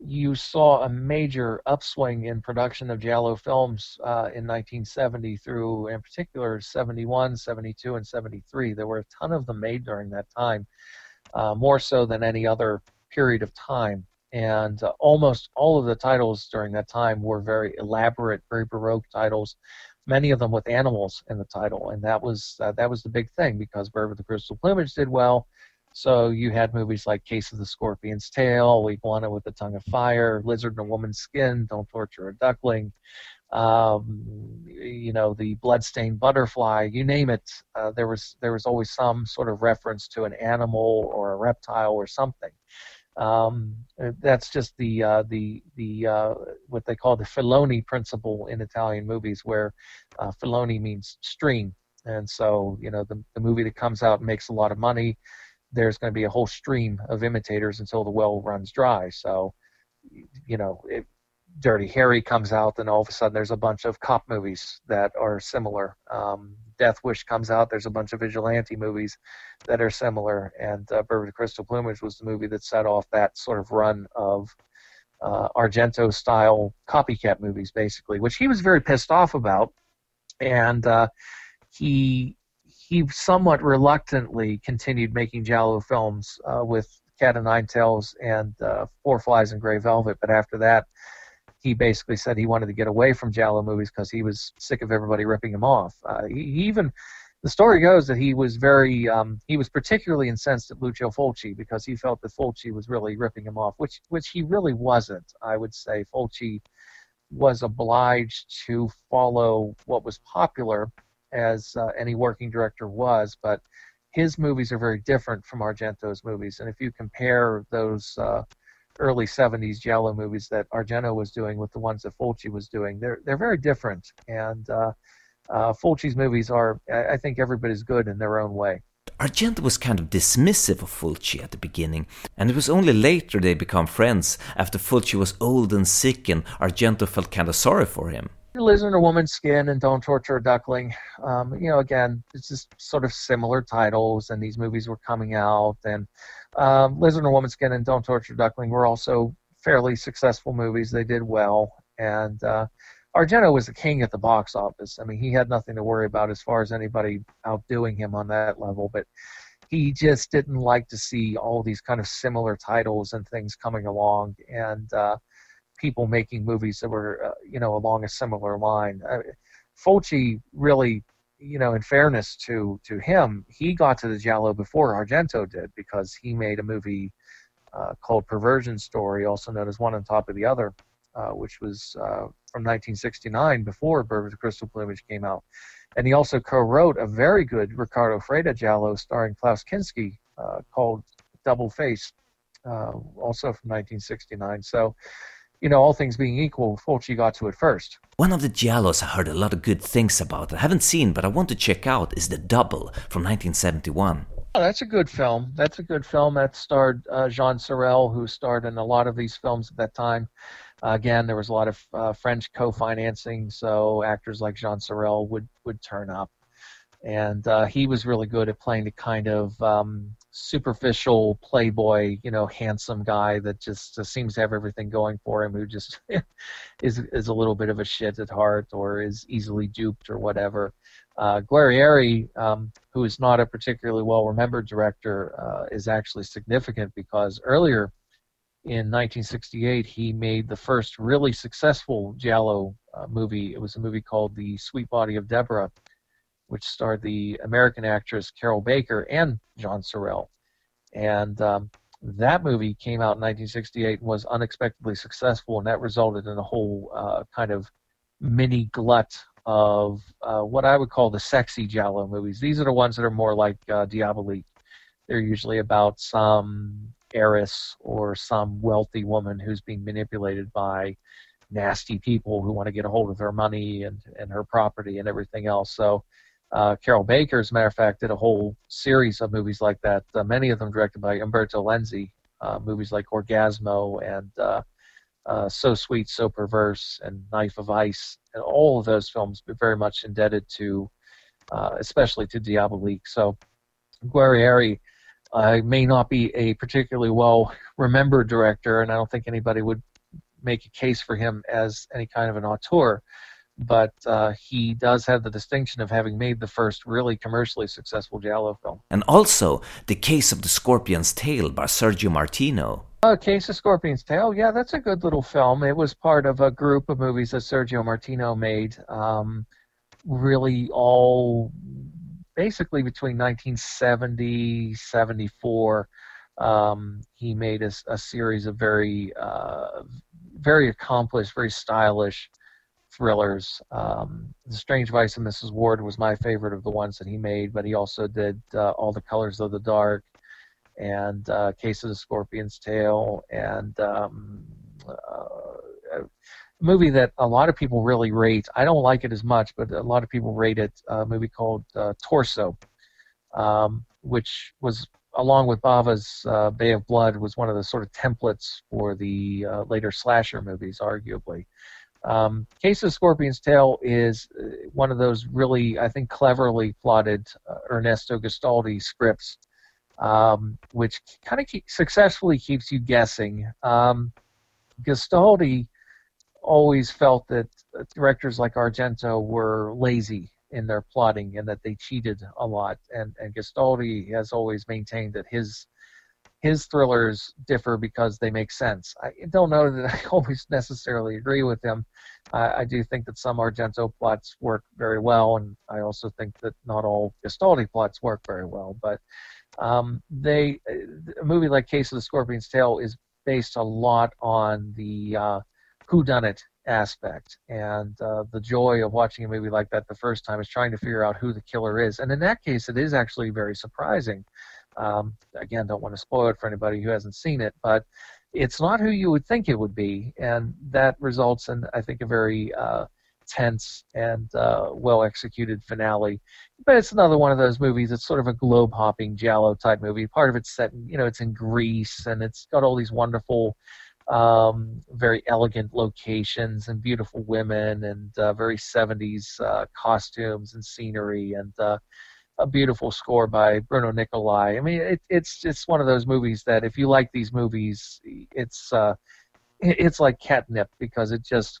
Speaker 2: you saw a major upswing in production of Giallo films uh, in 1970 through, in particular, 71, 72, and 73. There were a ton of them made during that time, uh, more so than any other period of time. And uh, almost all of the titles during that time were very elaborate, very baroque titles. Many of them with animals in the title, and that was uh, that was the big thing because Bird with the Crystal Plumage did well so you had movies like Case of the Scorpion's Tail, Iguana with the Tongue of Fire, Lizard in a Woman's Skin, Don't Torture a Duckling, um, you know, the Bloodstained Butterfly, you name it. Uh, there was there was always some sort of reference to an animal or a reptile or something. Um, that's just the uh, the the uh, what they call the Filoni principle in Italian movies, where uh, Filoni means stream, and so you know the the movie that comes out and makes a lot of money there's going to be a whole stream of imitators until the well runs dry. So, you know, if Dirty Harry comes out, then all of a sudden there's a bunch of cop movies that are similar. Um, Death Wish comes out, there's a bunch of vigilante movies that are similar. And uh, Bird with Crystal Plumage was the movie that set off that sort of run of uh, Argento style copycat movies, basically, which he was very pissed off about. And uh, he he somewhat reluctantly continued making Giallo films uh, with Cat o' Nine Tails and uh, Four Flies and Grey Velvet, but after that, he basically said he wanted to get away from Giallo movies because he was sick of everybody ripping him off. Uh, he, he, even the story goes that he was very um, he was particularly incensed at Lucio Fulci because he felt that Fulci was really ripping him off, which which he really wasn't. I would say Fulci was obliged to follow what was popular as uh, any working director was, but his movies are very different from Argento's movies. And if you compare those uh, early 70s Giallo movies that Argento was doing with the ones that Fulci was doing, they're, they're very different. And uh, uh, Fulci's movies are, I think, everybody's good in their own way.
Speaker 1: Argento was kind of dismissive of Fulci at the beginning, and it was only later they become friends after Fulci was old and sick and Argento felt kind of sorry for him.
Speaker 2: Lizard a Woman's Skin and Don't Torture a Duckling. Um, you know, again, it's just sort of similar titles, and these movies were coming out. And um, Lizard a Woman's Skin and Don't Torture a Duckling were also fairly successful movies. They did well. And uh, Argento was the king at the box office. I mean, he had nothing to worry about as far as anybody outdoing him on that level. But he just didn't like to see all these kind of similar titles and things coming along. And uh, people making movies that were, uh, you know, along a similar line. Uh, Fulci really, you know, in fairness to to him, he got to the Giallo before Argento did because he made a movie uh, called Perversion Story, also known as One on Top of the Other, uh, which was uh, from 1969 before Bird with the Crystal Plumage came out. And he also co-wrote a very good Riccardo Freda Giallo starring Klaus Kinski uh, called Double Face, also from 1969. So you know, all things being equal, Fulci got to it first.
Speaker 1: One of the Giallos I heard a lot of good things about. I haven't seen, but I want to check out is The Double from 1971.
Speaker 2: Oh, that's a good film. That's a good film. That starred uh, Jean Sorel, who starred in a lot of these films at that time. Uh, again, there was a lot of uh, French co-financing, so actors like Jean Sorel would would turn up and uh, he was really good at playing the kind of um, superficial playboy, you know, handsome guy that just seems to have everything going for him, who just [laughs] is is a little bit of a shit at heart or is easily duped or whatever. Uh, Guerrieri, um, who is not a particularly well remembered director, uh, is actually significant because earlier in 1968 he made the first really successful Giallo uh, movie. It was a movie called The Sweet Body of Deborah which starred the American actress Carroll Baker and Jean Sorel. And um, that movie came out in 1968 and was unexpectedly successful, and that resulted in a whole uh, kind of mini glut of uh, what I would call the sexy Giallo movies. These are the ones that are more like uh, Diabolique. They're usually about some heiress or some wealthy woman who's being manipulated by nasty people who want to get a hold of her money and, and her property and everything else. So uh, Carroll Baker, as a matter of fact, did a whole series of movies like that. Uh, many of them directed by Umberto Lenzi. Uh, movies like Orgasmo and uh, uh, So Sweet, So Perverse and Knife of Ice, and all of those films very much indebted to, uh, especially to Diabolique. So Guerrieri may not be a particularly well remembered director, and I don't think anybody would make a case for him as any kind of an auteur but uh, he does have the distinction of having made the first really commercially successful Giallo film.
Speaker 1: And also, The Case of the Scorpion's Tail by Sergio Martino.
Speaker 2: Uh, Case of Scorpion's Tail, yeah, that's a good little film. It was part of a group of movies that Sergio Martino made, um, really all basically between 1970 74. Um, he made a, a, series of very, uh, very accomplished, very stylish thrillers. Um, the Strange Vice of Mrs. Ward was my favorite of the ones that he made, but he also did uh, All the Colors of the Dark and uh, Case of the Scorpion's Tail and um, uh, a movie that a lot of people really rate. I don't like it as much, but a lot of people rate it. A movie called uh, Torso, um, which was along with Bava's uh, Bay of Blood was one of the sort of templates for the uh, later slasher movies, arguably. Um, Case of Scorpion's Tail is uh, one of those really, I think, cleverly plotted uh, Ernesto Gastaldi scripts, um, which kind of keep, successfully keeps you guessing. Um, Gastaldi always felt that directors like Argento were lazy in their plotting and that they cheated a lot, and, and Gastaldi has always maintained that his his thrillers differ because they make sense. I don't know that I [laughs] always necessarily agree with him. I do think that some Argento plots work very well, and I also think that not all Gastaldi plots work very well. But um, they, a movie like Case of the Scorpion's Tail is based a lot on the uh, whodunit aspect, and uh, the joy of watching a movie like that the first time is trying to figure out who the killer is. And in that case, it is actually very surprising um, again, don't want to spoil it for anybody who hasn't seen it, but it's not who you would think it would be, and that results in, I think, a very uh, tense and uh, well executed finale. But it's another one of those movies. It's sort of a globe hopping giallo type movie. Part of it's set, in, you know, it's in Greece, and it's got all these wonderful, um, very elegant locations and beautiful women and uh, very 70s uh, costumes and scenery and uh, a beautiful score by Bruno Nicolai. I mean, it, it's it's one of those movies that if you like these movies, it's uh, it's like catnip because it just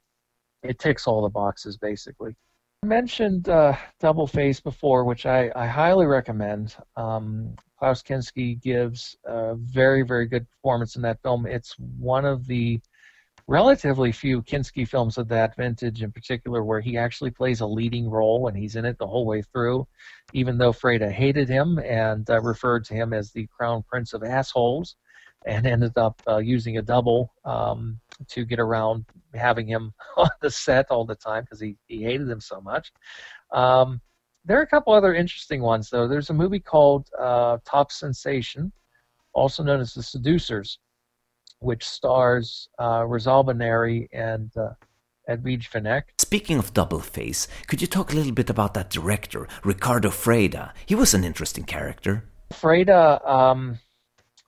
Speaker 2: it ticks all the boxes basically. I mentioned uh, Double Face before, which I, I highly recommend. Um, Klaus Kinski gives a very very good performance in that film. It's one of the relatively few Kinski films of that vintage, in particular, where he actually plays a leading role and he's in it the whole way through, even though Freda hated him and uh, referred to him as the crown prince of assholes, and ended up uh, using a double um, to get around having him [laughs] on the set all the time because he, he hated him so much. Um, there are a couple other interesting ones, though. There's a movie called uh, Top Sensation, also known as The Seducers which stars uh, Rosalba Neri and uh, Edwige Fenech.
Speaker 1: Speaking of Double Face, could you talk a little bit about that director, Riccardo Freda? He was an interesting character.
Speaker 2: Freda, um,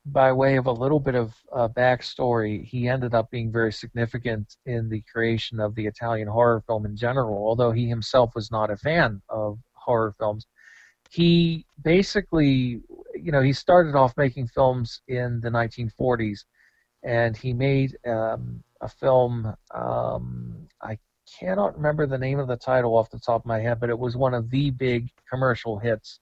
Speaker 2: by way of a little bit of uh, backstory, he ended up being very significant in the creation of the Italian horror film in general, although he himself was not a fan of horror films. He basically, you know, he started off making films in the 1940s and he made um, a film. Um, I cannot remember the name of the title off the top of my head, but it was one of the big commercial hits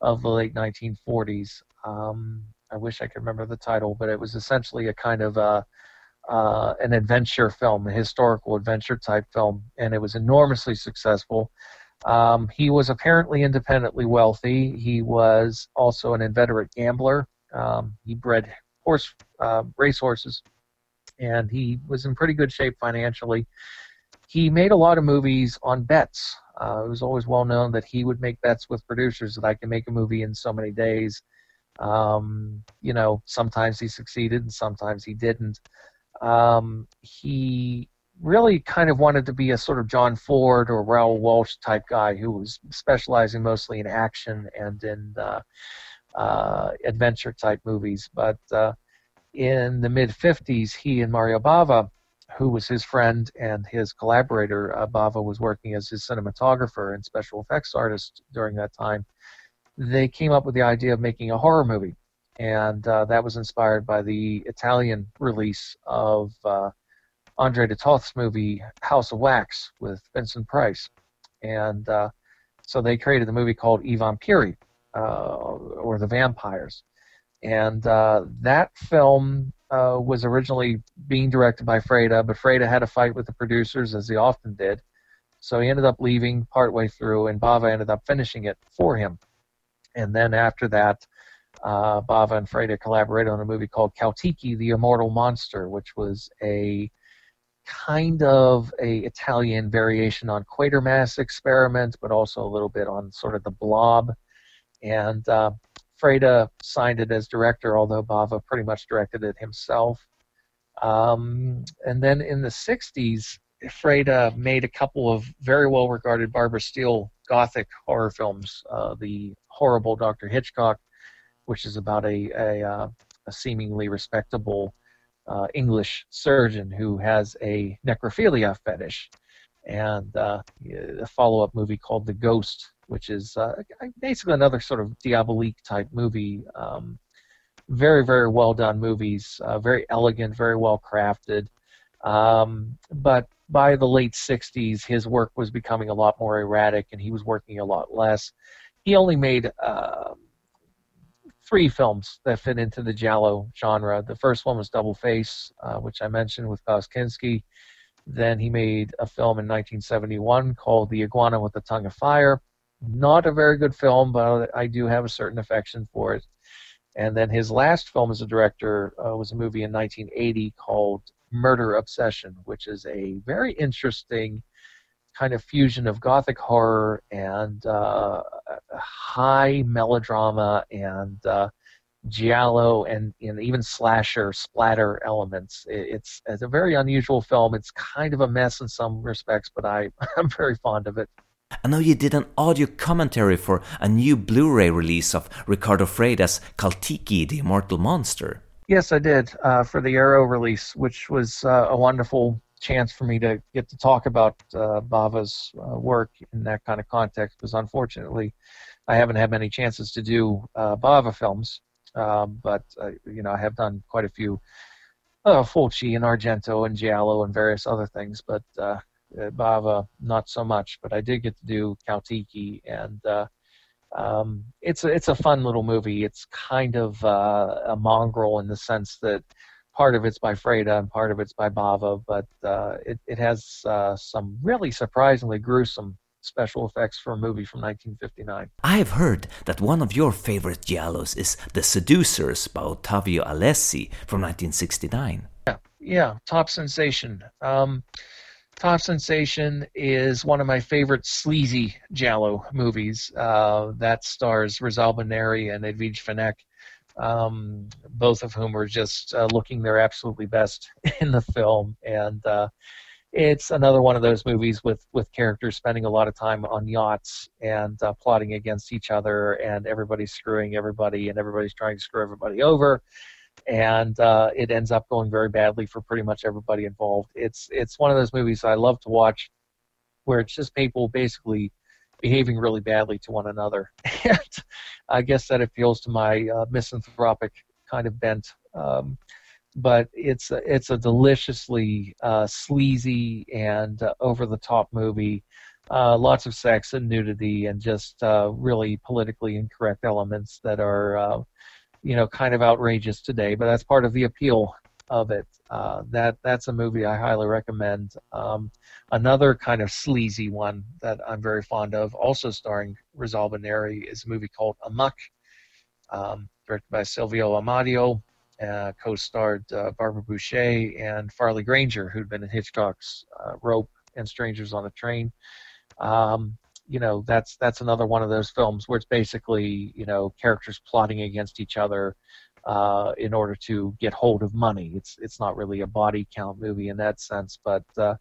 Speaker 2: of the late 1940s. Um, I wish I could remember the title, but it was essentially a kind of a, uh, an adventure film, a historical adventure type film, and it was enormously successful. Um, he was apparently independently wealthy. He was also an inveterate gambler. Um, he bred horse uh, racehorses, and he was in pretty good shape financially. He made a lot of movies on bets. Uh, it was always well known that he would make bets with producers that I can make a movie in so many days. Um, you know, sometimes he succeeded and sometimes he didn't. Um, he really kind of wanted to be a sort of John Ford or Raoul Walsh type guy who was specializing mostly in action and in uh, adventure type movies. But uh, in the mid 50s, he and Mario Bava, who was his friend and his collaborator, uh, Bava was working as his cinematographer and special effects artist during that time. They came up with the idea of making a horror movie, and uh, that was inspired by the Italian release of uh, Andre de Toth's movie House of Wax with Vincent Price, and uh, so they created the movie called I Vampiri, uh, or the Vampires, and uh, that film uh, was originally being directed by Freda, but Freda had a fight with the producers as he often did, so he ended up leaving partway through, and Bava ended up finishing it for him, and then after that. Uh, Bava and Freda collaborated on a movie called Caltiki, the Immortal Monster, which was a kind of a Italian variation on Quatermass experiment, but also a little bit on sort of the blob. And uh, Freda signed it as director, although Bava pretty much directed it himself. Um, and then in the 60s, Freda made a couple of very well regarded Barbara Steele gothic horror films. Uh, the horrible Dr. Hitchcock, which is about a, a, uh, a seemingly respectable uh, English surgeon who has a necrophilia fetish, and uh, a follow-up movie called The Ghost, which is uh, basically another sort of diabolique type movie. Um, very, very well done movies, uh, very elegant, very well crafted. Um, but by the late 60s, his work was becoming a lot more erratic, and he was working a lot less. He only made uh, three films that fit into the Giallo genre. The first one was Double Face, uh, which I mentioned with Klaus Kinski. Then he made a film in 1971 called The Iguana with the Tongue of Fire. Not a very good film, but I do have a certain affection for it. And then his last film as a director uh, was a movie in 1980 called Murder Obsession, which is a very interesting kind of fusion of gothic horror and uh, high melodrama and uh, giallo and, and even slasher splatter elements. It's, it's a very unusual film. It's kind of a mess in some respects, but I, [laughs] I'm very fond of it.
Speaker 1: I know you did an audio commentary for a new Blu-ray release of Riccardo Freda's Caltiki, the Immortal Monster.
Speaker 2: Yes, I did uh, for the Arrow release, which was uh, a wonderful chance for me to get to talk about uh, Bava's uh, work in that kind of context because unfortunately I haven't had many chances to do uh, Bava films, um, but uh, you know I have done quite a few uh, Fulci and Argento and Giallo and various other things, but uh, uh, Bava not so much. But I did get to do Caltiki and. Uh, um, it's a, it's a fun little movie. It's kind of uh, a mongrel in the sense that part of it's by Freda and part of it's by Bava, but uh, it, it has uh, some really surprisingly gruesome special effects for a movie from 1959.
Speaker 1: I have heard that one of your favorite giallos is The Seducers by Ottavio Alessi from 1969.
Speaker 2: Yeah, yeah, top sensation. Um, Top Sensation is one of my favorite sleazy giallo movies. Uh, that stars Rosalba Neri and Edwige Fenech um, both of whom are just uh, looking their absolutely best [laughs] in the film. And uh, it's another one of those movies with, with characters spending a lot of time on yachts and uh, plotting against each other, and everybody's screwing everybody, and everybody's trying to screw everybody over. And uh, it ends up going very badly for pretty much everybody involved. It's it's one of those movies I love to watch, where it's just people basically behaving really badly to one another. [laughs] and I guess that appeals to my uh, misanthropic kind of bent. Um, but it's a, it's a deliciously uh, sleazy and uh, over the top movie. Uh, lots of sex and nudity and just uh, really politically incorrect elements that are, you know, kind of outrageous today. But that's part of the appeal of it. Uh, that that's a movie I highly recommend. Um, another kind of sleazy one that I'm very fond of, also starring Rosalba Neri, is a movie called Amok, um, directed by Silvio Amadio, uh, co-starred uh, Barbara Bouchet and Farley Granger, who'd been in Hitchcock's uh, Rope and Strangers on a Train. Um, you know that's that's another one of those films where it's basically you know characters plotting against each other uh, in order to get hold of money. It's it's not really a body count movie in that sense, but uh,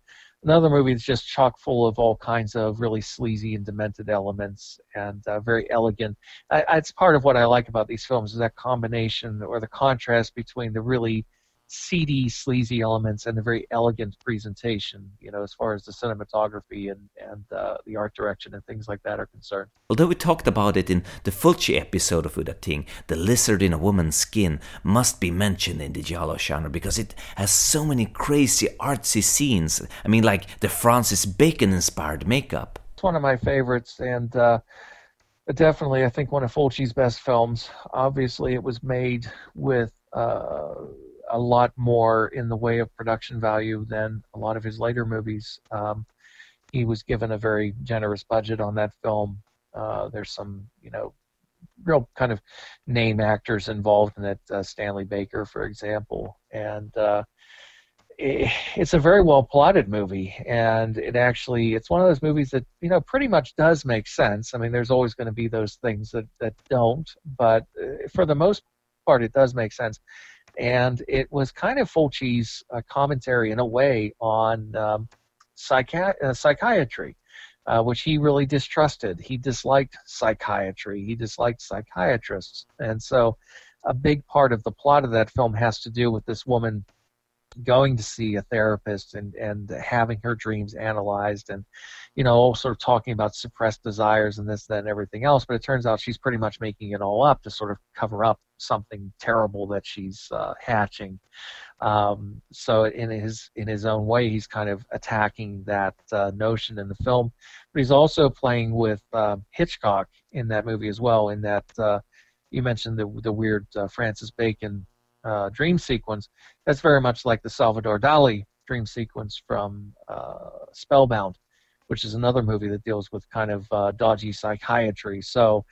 Speaker 2: another movie that's just chock full of all kinds of really sleazy and demented elements and uh, very elegant. I, it's part of what I like about these films is that combination or the contrast between the really seedy, sleazy elements and a very elegant presentation, you know, as far as the cinematography and, and uh, the art direction and things like that are concerned.
Speaker 1: Although we talked about it in the Fulci episode of Udda Ting, the lizard in a woman's skin must be mentioned in the Giallo genre because it has so many crazy artsy scenes. I mean, like the Francis Bacon inspired makeup.
Speaker 2: It's one of my favorites and uh, definitely, I think, one of Fulci's best films. Obviously, it was made with. Uh, a lot more in the way of production value than a lot of his later movies. Um, he was given a very generous budget on that film. Uh, there's some, you know, real kind of name actors involved in it. Uh, Stanley Baker, for example, and uh, it, it's a very well plotted movie, and it actually it's one of those movies that you know pretty much does make sense. I mean, there's always going to be those things that that don't, but uh, for the most part, it does make sense and it was kind of Fulci's uh, commentary in a way on um, psychi- uh, psychiatry, uh, which he really distrusted. He disliked psychiatry. He disliked psychiatrists, and so a big part of the plot of that film has to do with this woman going to see a therapist and and having her dreams analyzed and you know sort of talking about suppressed desires and this that and everything else. But it turns out she's pretty much making it all up to sort of cover up something terrible that she's uh, hatching. Um, so in his in his own way he's kind of attacking that uh, notion in the film. But he's also playing with uh, Hitchcock in that movie as well in that uh, you mentioned the the weird uh, Francis Bacon uh, dream sequence, that's very much like the Salvador Dali dream sequence from uh, Spellbound, which is another movie that deals with kind of uh, dodgy psychiatry. So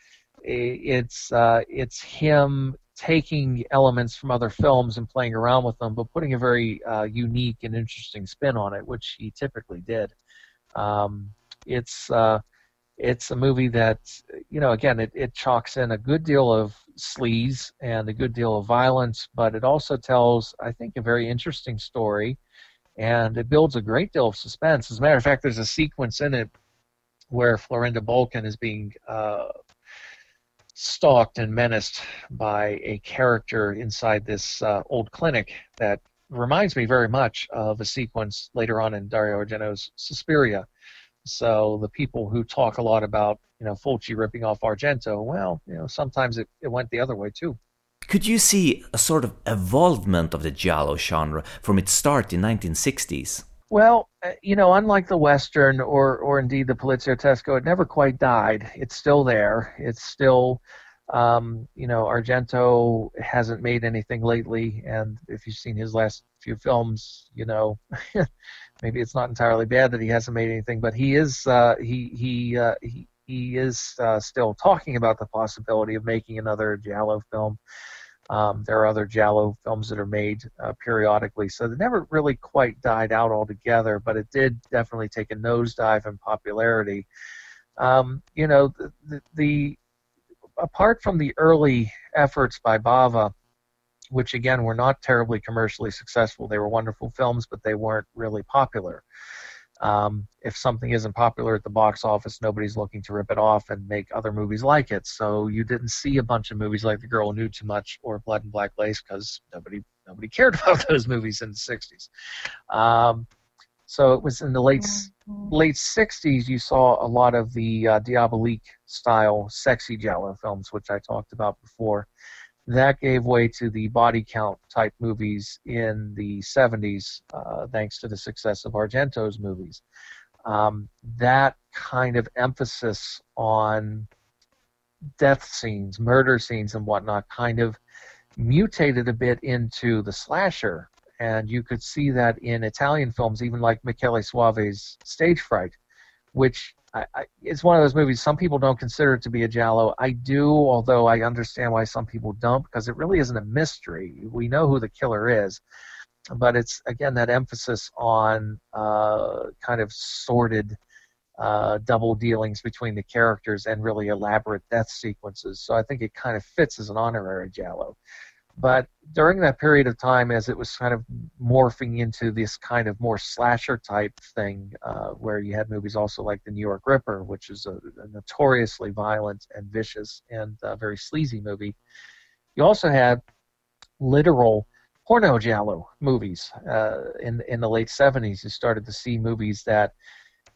Speaker 2: it's uh, it's him taking elements from other films and playing around with them, but putting a very uh, unique and interesting spin on it, which he typically did. Um, it's uh, it's a movie that you know again it, it chalks in a good deal of sleaze and a good deal of violence but it also tells i think a very interesting story and it builds a great deal of suspense. As a matter of fact there's a sequence in it where florinda bolkan is being uh, stalked and menaced by a character inside this uh, old clinic that reminds me very much of a sequence later on in dario argento's suspiria so the people who talk a lot about you know Fulci ripping off Argento, well, you know sometimes it, it went the other way too.
Speaker 1: Could you see a sort of evolvement of the giallo genre from its start in 1960s?
Speaker 2: Well, uh, you know, unlike the western or or indeed the poliziottesco, it never quite died. It's still there. It's still um, you know, Argento hasn't made anything lately, and if you've seen his last few films, you know, [laughs] maybe it's not entirely bad that he hasn't made anything, but he is uh, he he uh, he he is uh, still talking about the possibility of making another Giallo film. Um, there are other Giallo films that are made uh, periodically, so they never really quite died out altogether, but it did definitely take a nosedive in popularity. Um, you know, the, the, the apart from the early efforts by Bava which again were not terribly commercially successful. They were wonderful films, but they weren't really popular. Um, if something isn't popular at the box office, nobody's looking to rip it off and make other movies like it. So you didn't see a bunch of movies like The Girl Who Knew Too Much or Blood and Black Lace because nobody nobody [laughs] cared about those movies in the '60s. Um, so it was in the late mm-hmm. late '60s you saw a lot of the uh, Diabolique style sexy giallo films, which I talked about before that gave way to the body count type movies in the 70s, uh, thanks to the success of Argento's movies. Um, that kind of emphasis on death scenes, murder scenes, and whatnot kind of mutated a bit into the slasher. And you could see that in Italian films, even like Michele Soavi's Stage Fright, which I, I, it's one of those movies. Some people don't consider it to be a giallo. I do, although I understand why some people don't, because it really isn't a mystery. We know who the killer is, but it's again that emphasis on uh, kind of sordid uh, double dealings between the characters and really elaborate death sequences. So I think it kind of fits as an honorary Giallo. But during that period of time, as it was kind of morphing into this kind of more slasher type thing, uh, where you had movies also like The New York Ripper, which is a, a notoriously violent and vicious and uh, very sleazy movie, you also had literal porno giallo movies uh, in in the late 70s. You started to see movies that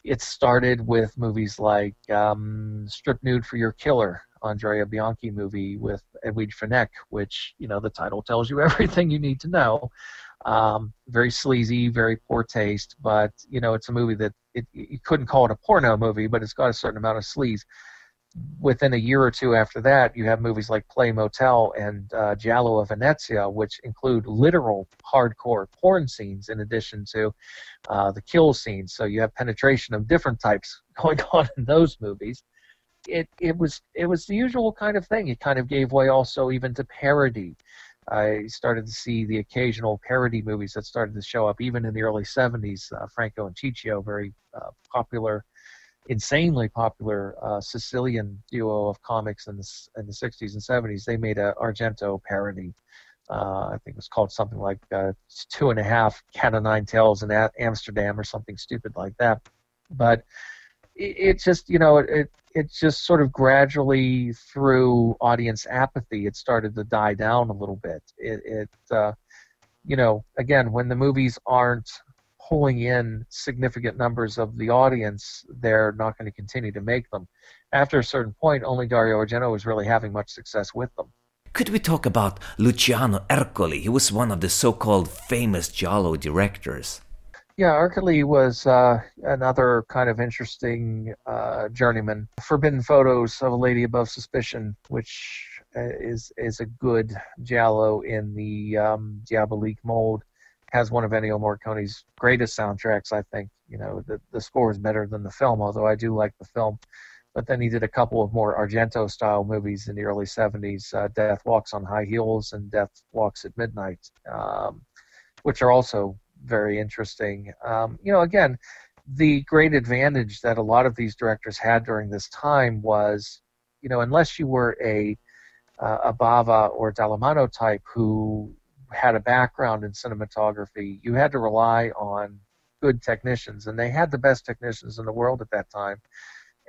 Speaker 2: it started with movies like um, Strip Nude for Your Killer, Andrea Bianchi movie with Edwige Fenech, which you know the title tells you [laughs] everything you need to know. Um, very sleazy, very poor taste, but you know it's a movie that it, you couldn't call it a porno movie, but it's got a certain amount of sleaze. Within a year or two after that, you have movies like Play Motel and uh, Giallo a Venezia, which include literal hardcore porn scenes in addition to uh, the kill scenes. So you have penetration of different types [laughs] going on in those movies it it was it was the usual kind of thing. It kind of gave way also even to parody. I started to see the occasional parody movies that started to show up even in the early 70s. Uh, Franco and Ciccio, very uh, popular, insanely popular uh, Sicilian duo of comics in the, in the 60s and 70s. They made a Argento parody. Uh, I think it was called something like uh, Two and a Half Cat o' Nine Tails in Amsterdam or something stupid like that. But it, it just, you know, it just sort of gradually through audience apathy. It started to die down a little bit. It, it uh, you know again when the movies aren't pulling in significant numbers of the audience they're not going to continue to make them. After a certain point only dario argento was really having much success with them.
Speaker 1: Could we talk about luciano ercoli? He was one of the so-called famous giallo directors
Speaker 2: yeah, Ercoli was uh, another kind of interesting uh, journeyman. Forbidden Photos of a Lady Above Suspicion, which uh, is is a good giallo in the um, Diabolique mold, has one of Ennio Morricone's greatest soundtracks. I think you know the the score is better than the film, although I do like the film. But then he did a couple of more Argento style movies in the early 70s, uh, Death Walks on High Heels and Death Walks at Midnight, um, which are also very interesting. Um, you know, again, the great advantage that a lot of these directors had during this time was, you know, unless you were a uh, Bava or Dallamano type who had a background in cinematography, you had to rely on good technicians, and they had the best technicians in the world at that time.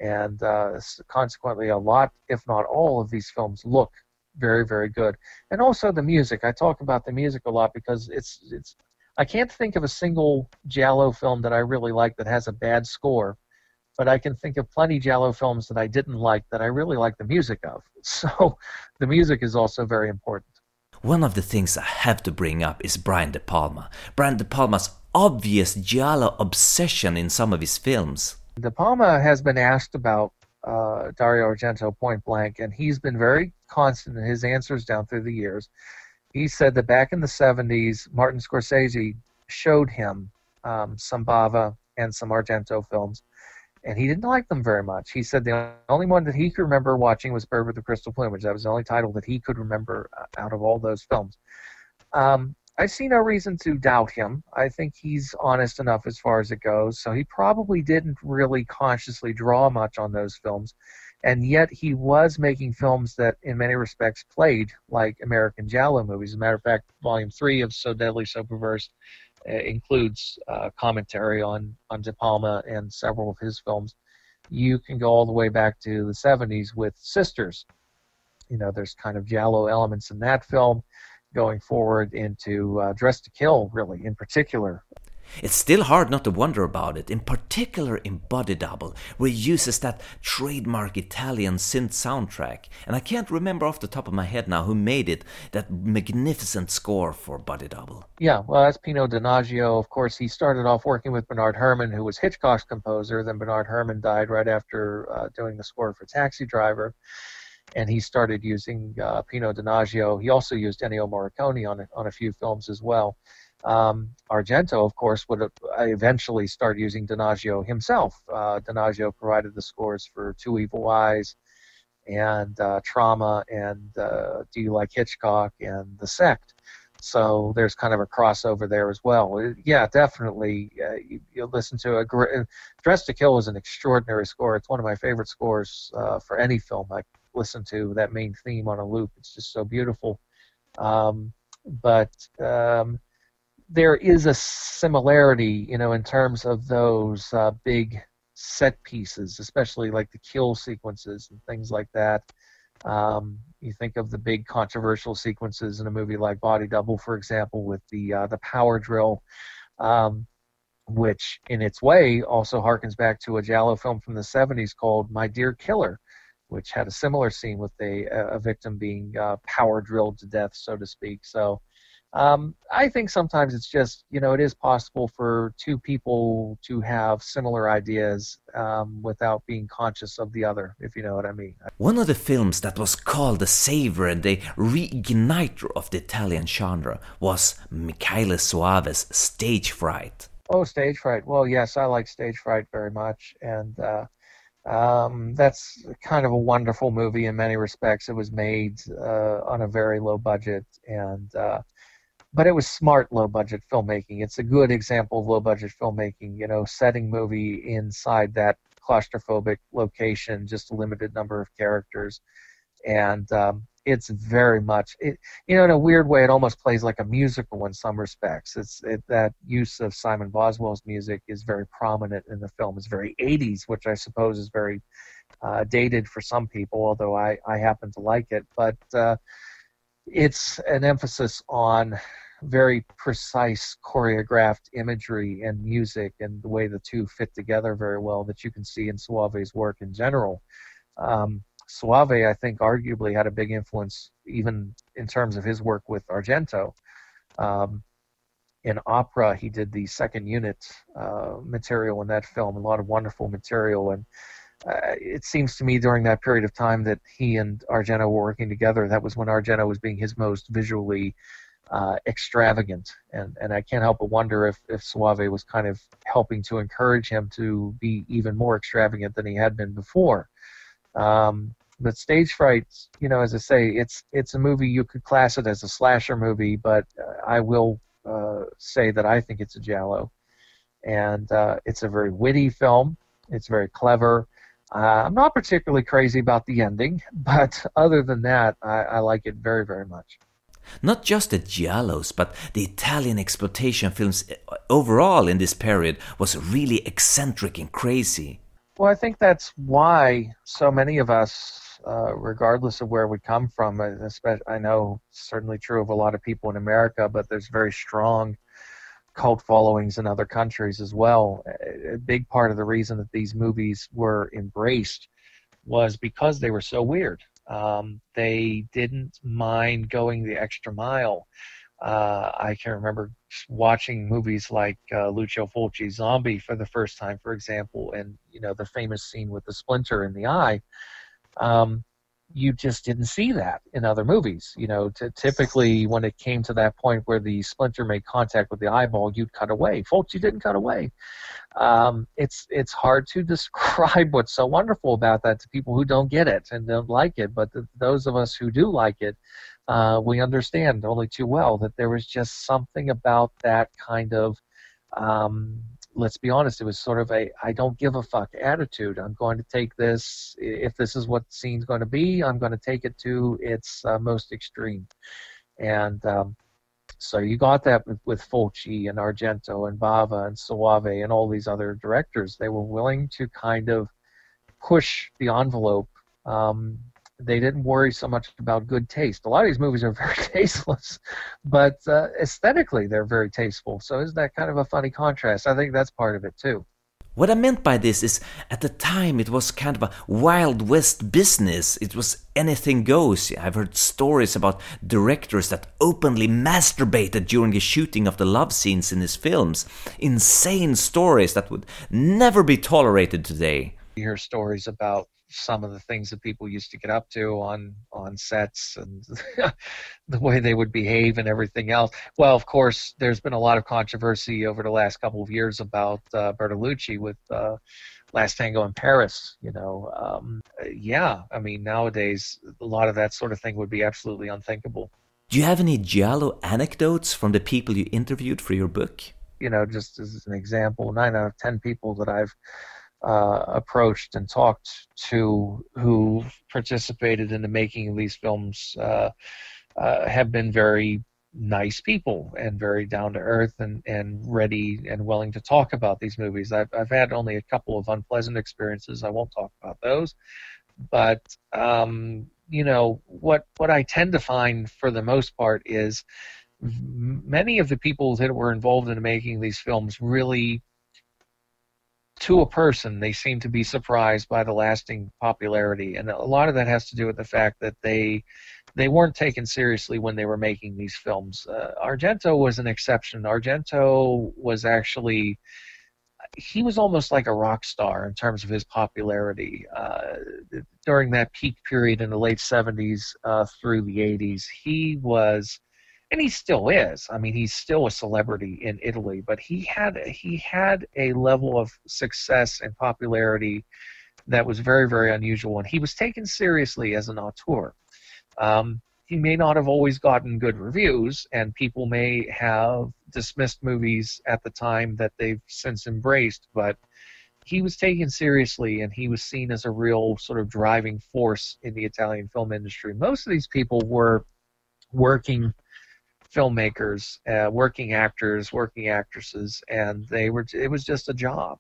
Speaker 2: And uh, consequently, a lot, if not all, of these films look very, very good. And also the music. I talk about the music a lot because it's it's I can't think of a single Giallo film that I really like that has a bad score, but I can think of plenty Giallo films that I didn't like that I really like the music of. [laughs] So the music is also very important.
Speaker 1: One of the things I have to bring up is Brian De Palma. Brian De Palma's obvious Giallo obsession in some of his films.
Speaker 2: De Palma has been asked about uh, Dario Argento point blank, and he's been very constant in his answers down through the years he said that back in the 70s, Martin Scorsese showed him um, some Bava and some Argento films, and he didn't like them very much. He said the only one that he could remember watching was Bird with the Crystal Plumage. That was the only title that he could remember uh, out of all those films. Um, I see no reason to doubt him. I think he's honest enough as far as it goes. So he probably didn't really consciously draw much on those films and yet he was making films that in many respects played like American Giallo movies. As a matter of fact, Volume 3 of So Deadly, So Perverse uh, includes uh, commentary on, on De Palma and several of his films. You can go all the way back to the 70s with Sisters. You know, there's kind of Giallo elements in that film going forward into uh, Dress to Kill, really, in particular.
Speaker 1: It's still hard not to wonder about it, in particular in Body Double, where he uses that trademark Italian synth soundtrack. And I can't remember off the top of my head now who made it, that magnificent score for Body Double.
Speaker 2: Yeah, well, that's Pino Donaggio. Of course, he started off working with Bernard Herrmann, who was Hitchcock's composer. Then Bernard Herrmann died right after uh, doing the score for Taxi Driver. And he started using uh, Pino Donaggio. He also used Ennio Morricone on a, on a few films as well. Um, Argento, of course, would eventually start using Donaggio himself. Uh, Donaggio provided the scores for Two Evil Eyes and uh, Trauma and uh, Do You Like Hitchcock and The Sect. so there's kind of a crossover there as well. Yeah, definitely. Uh, you, you listen to a great Dress to Kill is an extraordinary score. It's one of my favorite scores uh, for any film I listen to. That main theme on a loop. It's just so beautiful. Um, but um, there is a similarity, you know, in terms of those uh, big set pieces, especially like the kill sequences and things like that. Um, you think of the big controversial sequences in a movie like Body Double, for example, with the uh, the power drill, um, which in its way also harkens back to a Giallo film from the 70s called My Dear Killer, which had a similar scene with a, a victim being uh, power drilled to death, so to speak. So um, I think sometimes it's just, you know, it is possible for two people to have similar ideas um, without being conscious of the other, if you know what I mean.
Speaker 1: One of the films that was called the saver and the reigniter of the Italian genre was Michele Soavi's Stage Fright.
Speaker 2: Oh, Stage Fright. Well, yes, I like Stage Fright very much. And uh, um, that's kind of a wonderful movie in many respects. It was made uh, on a very low budget and uh, but it was smart low budget filmmaking. It's a good example of low budget filmmaking. You know, setting movie inside that claustrophobic location, just a limited number of characters, and um, it's very much it. You know, in a weird way, it almost plays like a musical in some respects. It's it, that use of Simon Boswell's music is very prominent in the film. It's very 80s, which I suppose is very uh, dated for some people, although I I happen to like it, but. Uh, it's an emphasis on very precise choreographed imagery and music and the way the two fit together very well that you can see in Soavi's work in general. Um, Soavi, I think, arguably had a big influence even in terms of his work with Argento. Um, in opera, he did the second unit uh, material in that film, a lot of wonderful material. And uh, it seems to me during that period of time that he and Argento were working together. That was when Argento was being his most visually uh, extravagant, and and I can't help but wonder if if Soavi was kind of helping to encourage him to be even more extravagant than he had been before. Um, but Stage Fright, you know, as I say, it's it's a movie you could class it as a slasher movie, but uh, I will uh, say that I think it's a giallo, and uh, it's a very witty film. It's very clever. Uh, I'm not particularly crazy about the ending, but other than that, I, I like it very, very much.
Speaker 1: Not just the giallos, but the Italian exploitation films overall in this period was really eccentric and crazy.
Speaker 2: Well, I think that's why so many of us, uh, regardless of where we come from, uh, I know certainly true of a lot of people in America, but there's very strong cult followings in other countries as well. A big part of the reason that these movies were embraced was because they were so weird. Um, they didn't mind going the extra mile. Uh, I can remember watching movies like uh, Lucio Fulci's Zombie for the first time, for example, and you know the famous scene with the splinter in the eye. Um, you just didn't see that in other movies. You know, t- typically when it came to that point where the splinter made contact with the eyeball, you'd cut away. Fulci didn't cut away. Um, it's it's hard to [laughs] describe what's so wonderful about that to people who don't get it and don't like it. But the, those of us who do like it, uh, we understand only too well that there was just something about that kind of um, let's be honest, it was sort of a I don't give a fuck attitude. I'm going to take this if this is what the scene's going to be. I'm going to take it to its uh, most extreme, and um, so you got that with, with Fulci and Argento and Bava and Soavi and all these other directors. They were willing to kind of push the envelope um, they didn't worry so much about good taste. A lot of these movies are [laughs] very tasteless, but uh, aesthetically they're very tasteful. So isn't that kind of a funny contrast? I think that's part of it too.
Speaker 1: What I meant by this is, at the time, it was kind of a Wild West business. It was anything goes. I've heard stories about directors that openly masturbated during the shooting of the love scenes in his films. Insane stories that would never be tolerated today.
Speaker 2: You hear stories about some of the things that people used to get up to on on sets and [laughs] the way they would behave and everything else. Well, of course, there's been a lot of controversy over the last couple of years about uh, Bertolucci with uh, Last Tango in Paris. You know, um, yeah, I mean nowadays a lot of that sort of thing would be absolutely unthinkable.
Speaker 1: Do you have any Giallo anecdotes from the people you interviewed for your book?
Speaker 2: You know, just as an example, nine out of ten people that I've uh, approached and talked to who participated in the making of these films uh, uh, have been very nice people and very down to earth and, and ready and willing to talk about these movies. I've, I've had only a couple of unpleasant experiences. I won't talk about those. But, um, you know, what, what I tend to find for the most part is many of the people that were involved in making these films really to a person, they seem to be surprised by the lasting popularity, and a lot of that has to do with the fact that they they weren't taken seriously when they were making these films. Uh, Argento was an exception. Argento was actually he was almost like a rock star in terms of his popularity uh, during that peak period in the late 70s uh, through the 80s. He was, and he still is. I mean, he's still a celebrity in Italy, but he had he had a level of success and popularity that was very very unusual, and he was taken seriously as an auteur. Um, he may not have always gotten good reviews, and people may have dismissed movies at the time that they've since embraced, but he was taken seriously and he was seen as a real sort of driving force in the Italian film industry. Most of these people were working filmmakers, uh, working actors, working actresses, and they were it was just a job.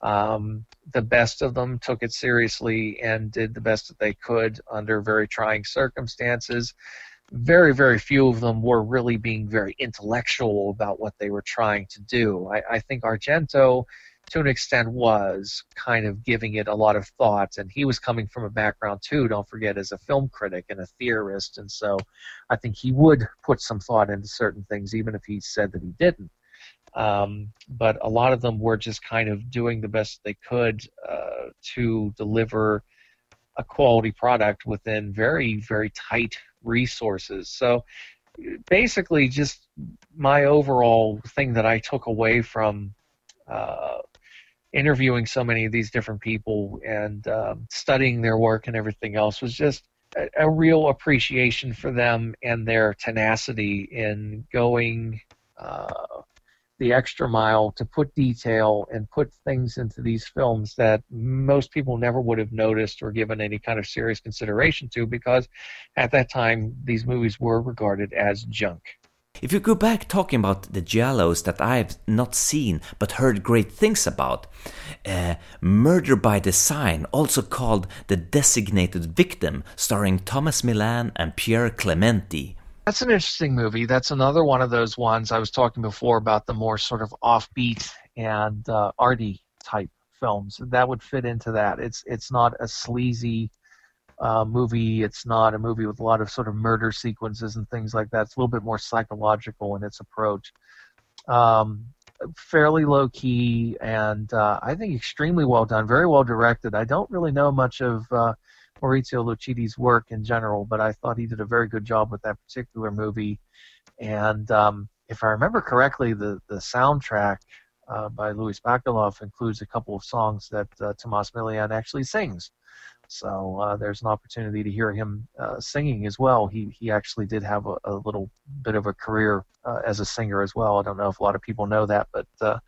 Speaker 2: Um, the best of them took it seriously and did the best that they could under very trying circumstances. Very, very few of them were really being very intellectual about what they were trying to do. I, I think Argento, to an extent, was kind of giving it a lot of thought, and he was coming from a background too. Don't forget, as a film critic and a theorist, and so I think he would put some thought into certain things, even if he said that he didn't. Um, but a lot of them were just kind of doing the best they could uh, to deliver a quality product within very, very tight resources. So basically, just my overall thing that I took away from uh, interviewing so many of these different people and um, studying their work and everything else was just a, a real appreciation for them and their tenacity in going uh, the extra mile to put detail and put things into these films that most people never would have noticed or given any kind of serious consideration to because at that time these movies were regarded as junk.
Speaker 1: If you go back talking about the Giallos that I've not seen but heard great things about, uh, Murder by Design, also called The Designated Victim, starring Tomas Milian and Pierre Clementi,
Speaker 2: that's an interesting movie. That's another one of those ones I was talking before about the more sort of offbeat and uh, arty type films. That would fit into that. It's it's not a sleazy uh, movie. It's not a movie with a lot of sort of murder sequences and things like that. It's a little bit more psychological in its approach. Um, fairly low key and uh, I think extremely well done. Very well directed. I don't really know much of uh, Maurizio Lucidi's work in general, but I thought he did a very good job with that particular movie. And um, if I remember correctly, the the soundtrack uh, by Luis Bacalov includes a couple of songs that uh, Tomas Milian actually sings. So uh, there's an opportunity to hear him uh, singing as well. He he actually did have a, a little bit of a career uh, as a singer as well. I don't know if a lot of people know that, but uh,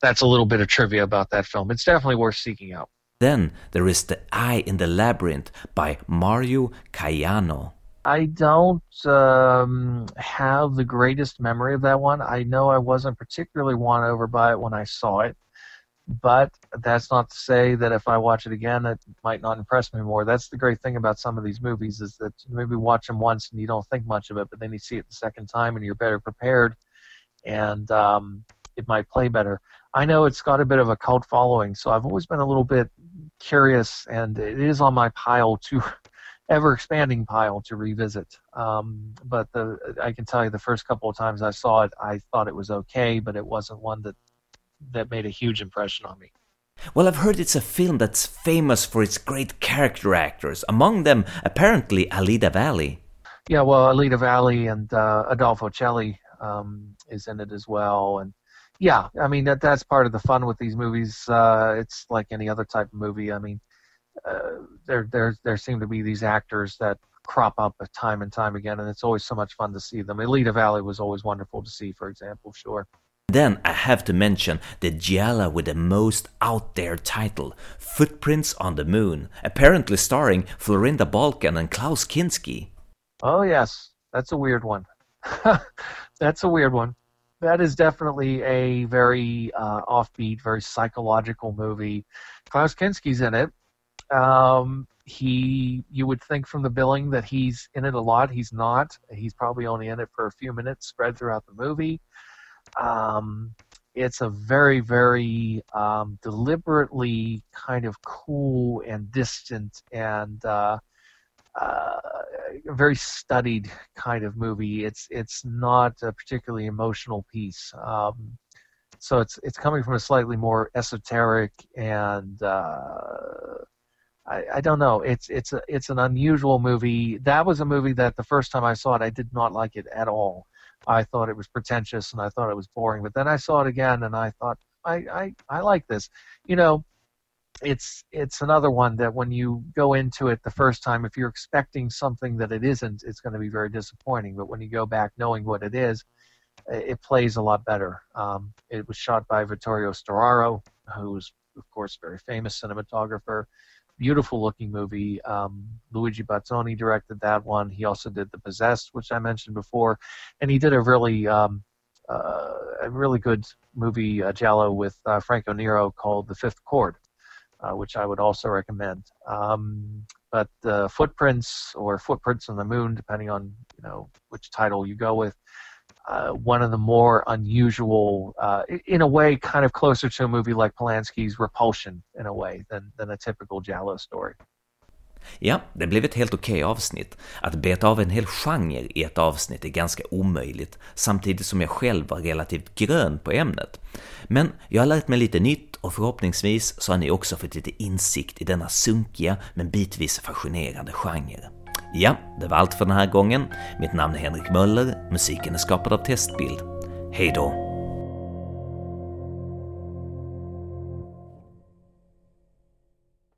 Speaker 2: that's a little bit of trivia about that film. It's definitely worth seeking out.
Speaker 1: Then there is The Eye in the Labyrinth by Mario Caiano.
Speaker 2: I don't um, have the greatest memory of that one. I know I wasn't particularly won over by it when I saw it, but that's not to say that if I watch it again, it might not impress me more. That's the great thing about some of these movies is that you maybe watch them once and you don't think much of it, but then you see it the second time and you're better prepared, and um, it might play better. I know it's got a bit of a cult following, so I've always been a little bit curious, and it is on my pile to [laughs] ever expanding pile to revisit. Um, but the I can tell you the first couple of times I saw it, I thought it was okay, but it wasn't one that that made a huge impression on me.
Speaker 1: Well, I've heard it's a film that's famous for its great character actors, among them apparently Alida Valli.
Speaker 2: Yeah, well, Alida Valli and uh, Adolfo Celi um, is in it as well, and yeah, I mean that that's part of the fun with these movies. Uh, it's like any other type of movie. I mean, uh, there there there seem to be these actors that crop up time and time again, and it's always so much fun to see them. Alida Valli was always wonderful to see, for example, sure.
Speaker 1: Then I have to mention the Giallo with the most out there title, Footprints on the Moon, apparently starring Florinda Bolkan and Klaus Kinski.
Speaker 2: Oh, yes, that's a weird one. [laughs] that's a weird one. That is definitely a very uh, offbeat, very psychological movie. Klaus Kinski's in it. Um, he, you would think from the billing that he's in it a lot. He's not. He's probably only in it for a few minutes, spread throughout the movie. Um, it's a very, very um, deliberately kind of cool and distant and uh, uh, very studied kind of movie. It's it's not a particularly emotional piece. Um, so it's it's coming from a slightly more esoteric and uh, I, I don't know. It's it's a it's an unusual movie. That was a movie that the first time I saw it, I did not like it at all. I thought it was pretentious and I thought it was boring. But then I saw it again and I thought I I, I like this. You know, it's it's another one that when you go into it the first time, if you're expecting something that it isn't, it's going to be very disappointing. But when you go back knowing what it is, it plays a lot better. Um, it was shot by Vittorio Storaro, who's of course very famous cinematographer beautiful looking movie. Um, Luigi Bazzoni directed that one. He also did The Possessed, which I mentioned before, and he did a really um, uh, a really good movie uh, with uh, Franco Nero called The Fifth Chord, uh, which I would also recommend. Um, but Footprints or Footprints on the Moon, depending on you know which title you go with, uh, one of the more unusual, uh, in a way, kind of closer to a movie like Polanski's Repulsion, in a way, than, than a typical Jallo story.
Speaker 1: Ja, det blev ett helt okej avsnitt. Att beta av en hel genre i ett avsnitt är ganska omöjligt, samtidigt som jag själv var relativt grön på ämnet. Men jag har lärt mig lite nytt och förhoppningsvis så har ni också fått lite insikt i denna sunkiga men bitvis fascinerande genre. Ja, det var allt för den här gången. Mitt namn är Henrik Möller, musiken är skapad av Testbild. Hej då!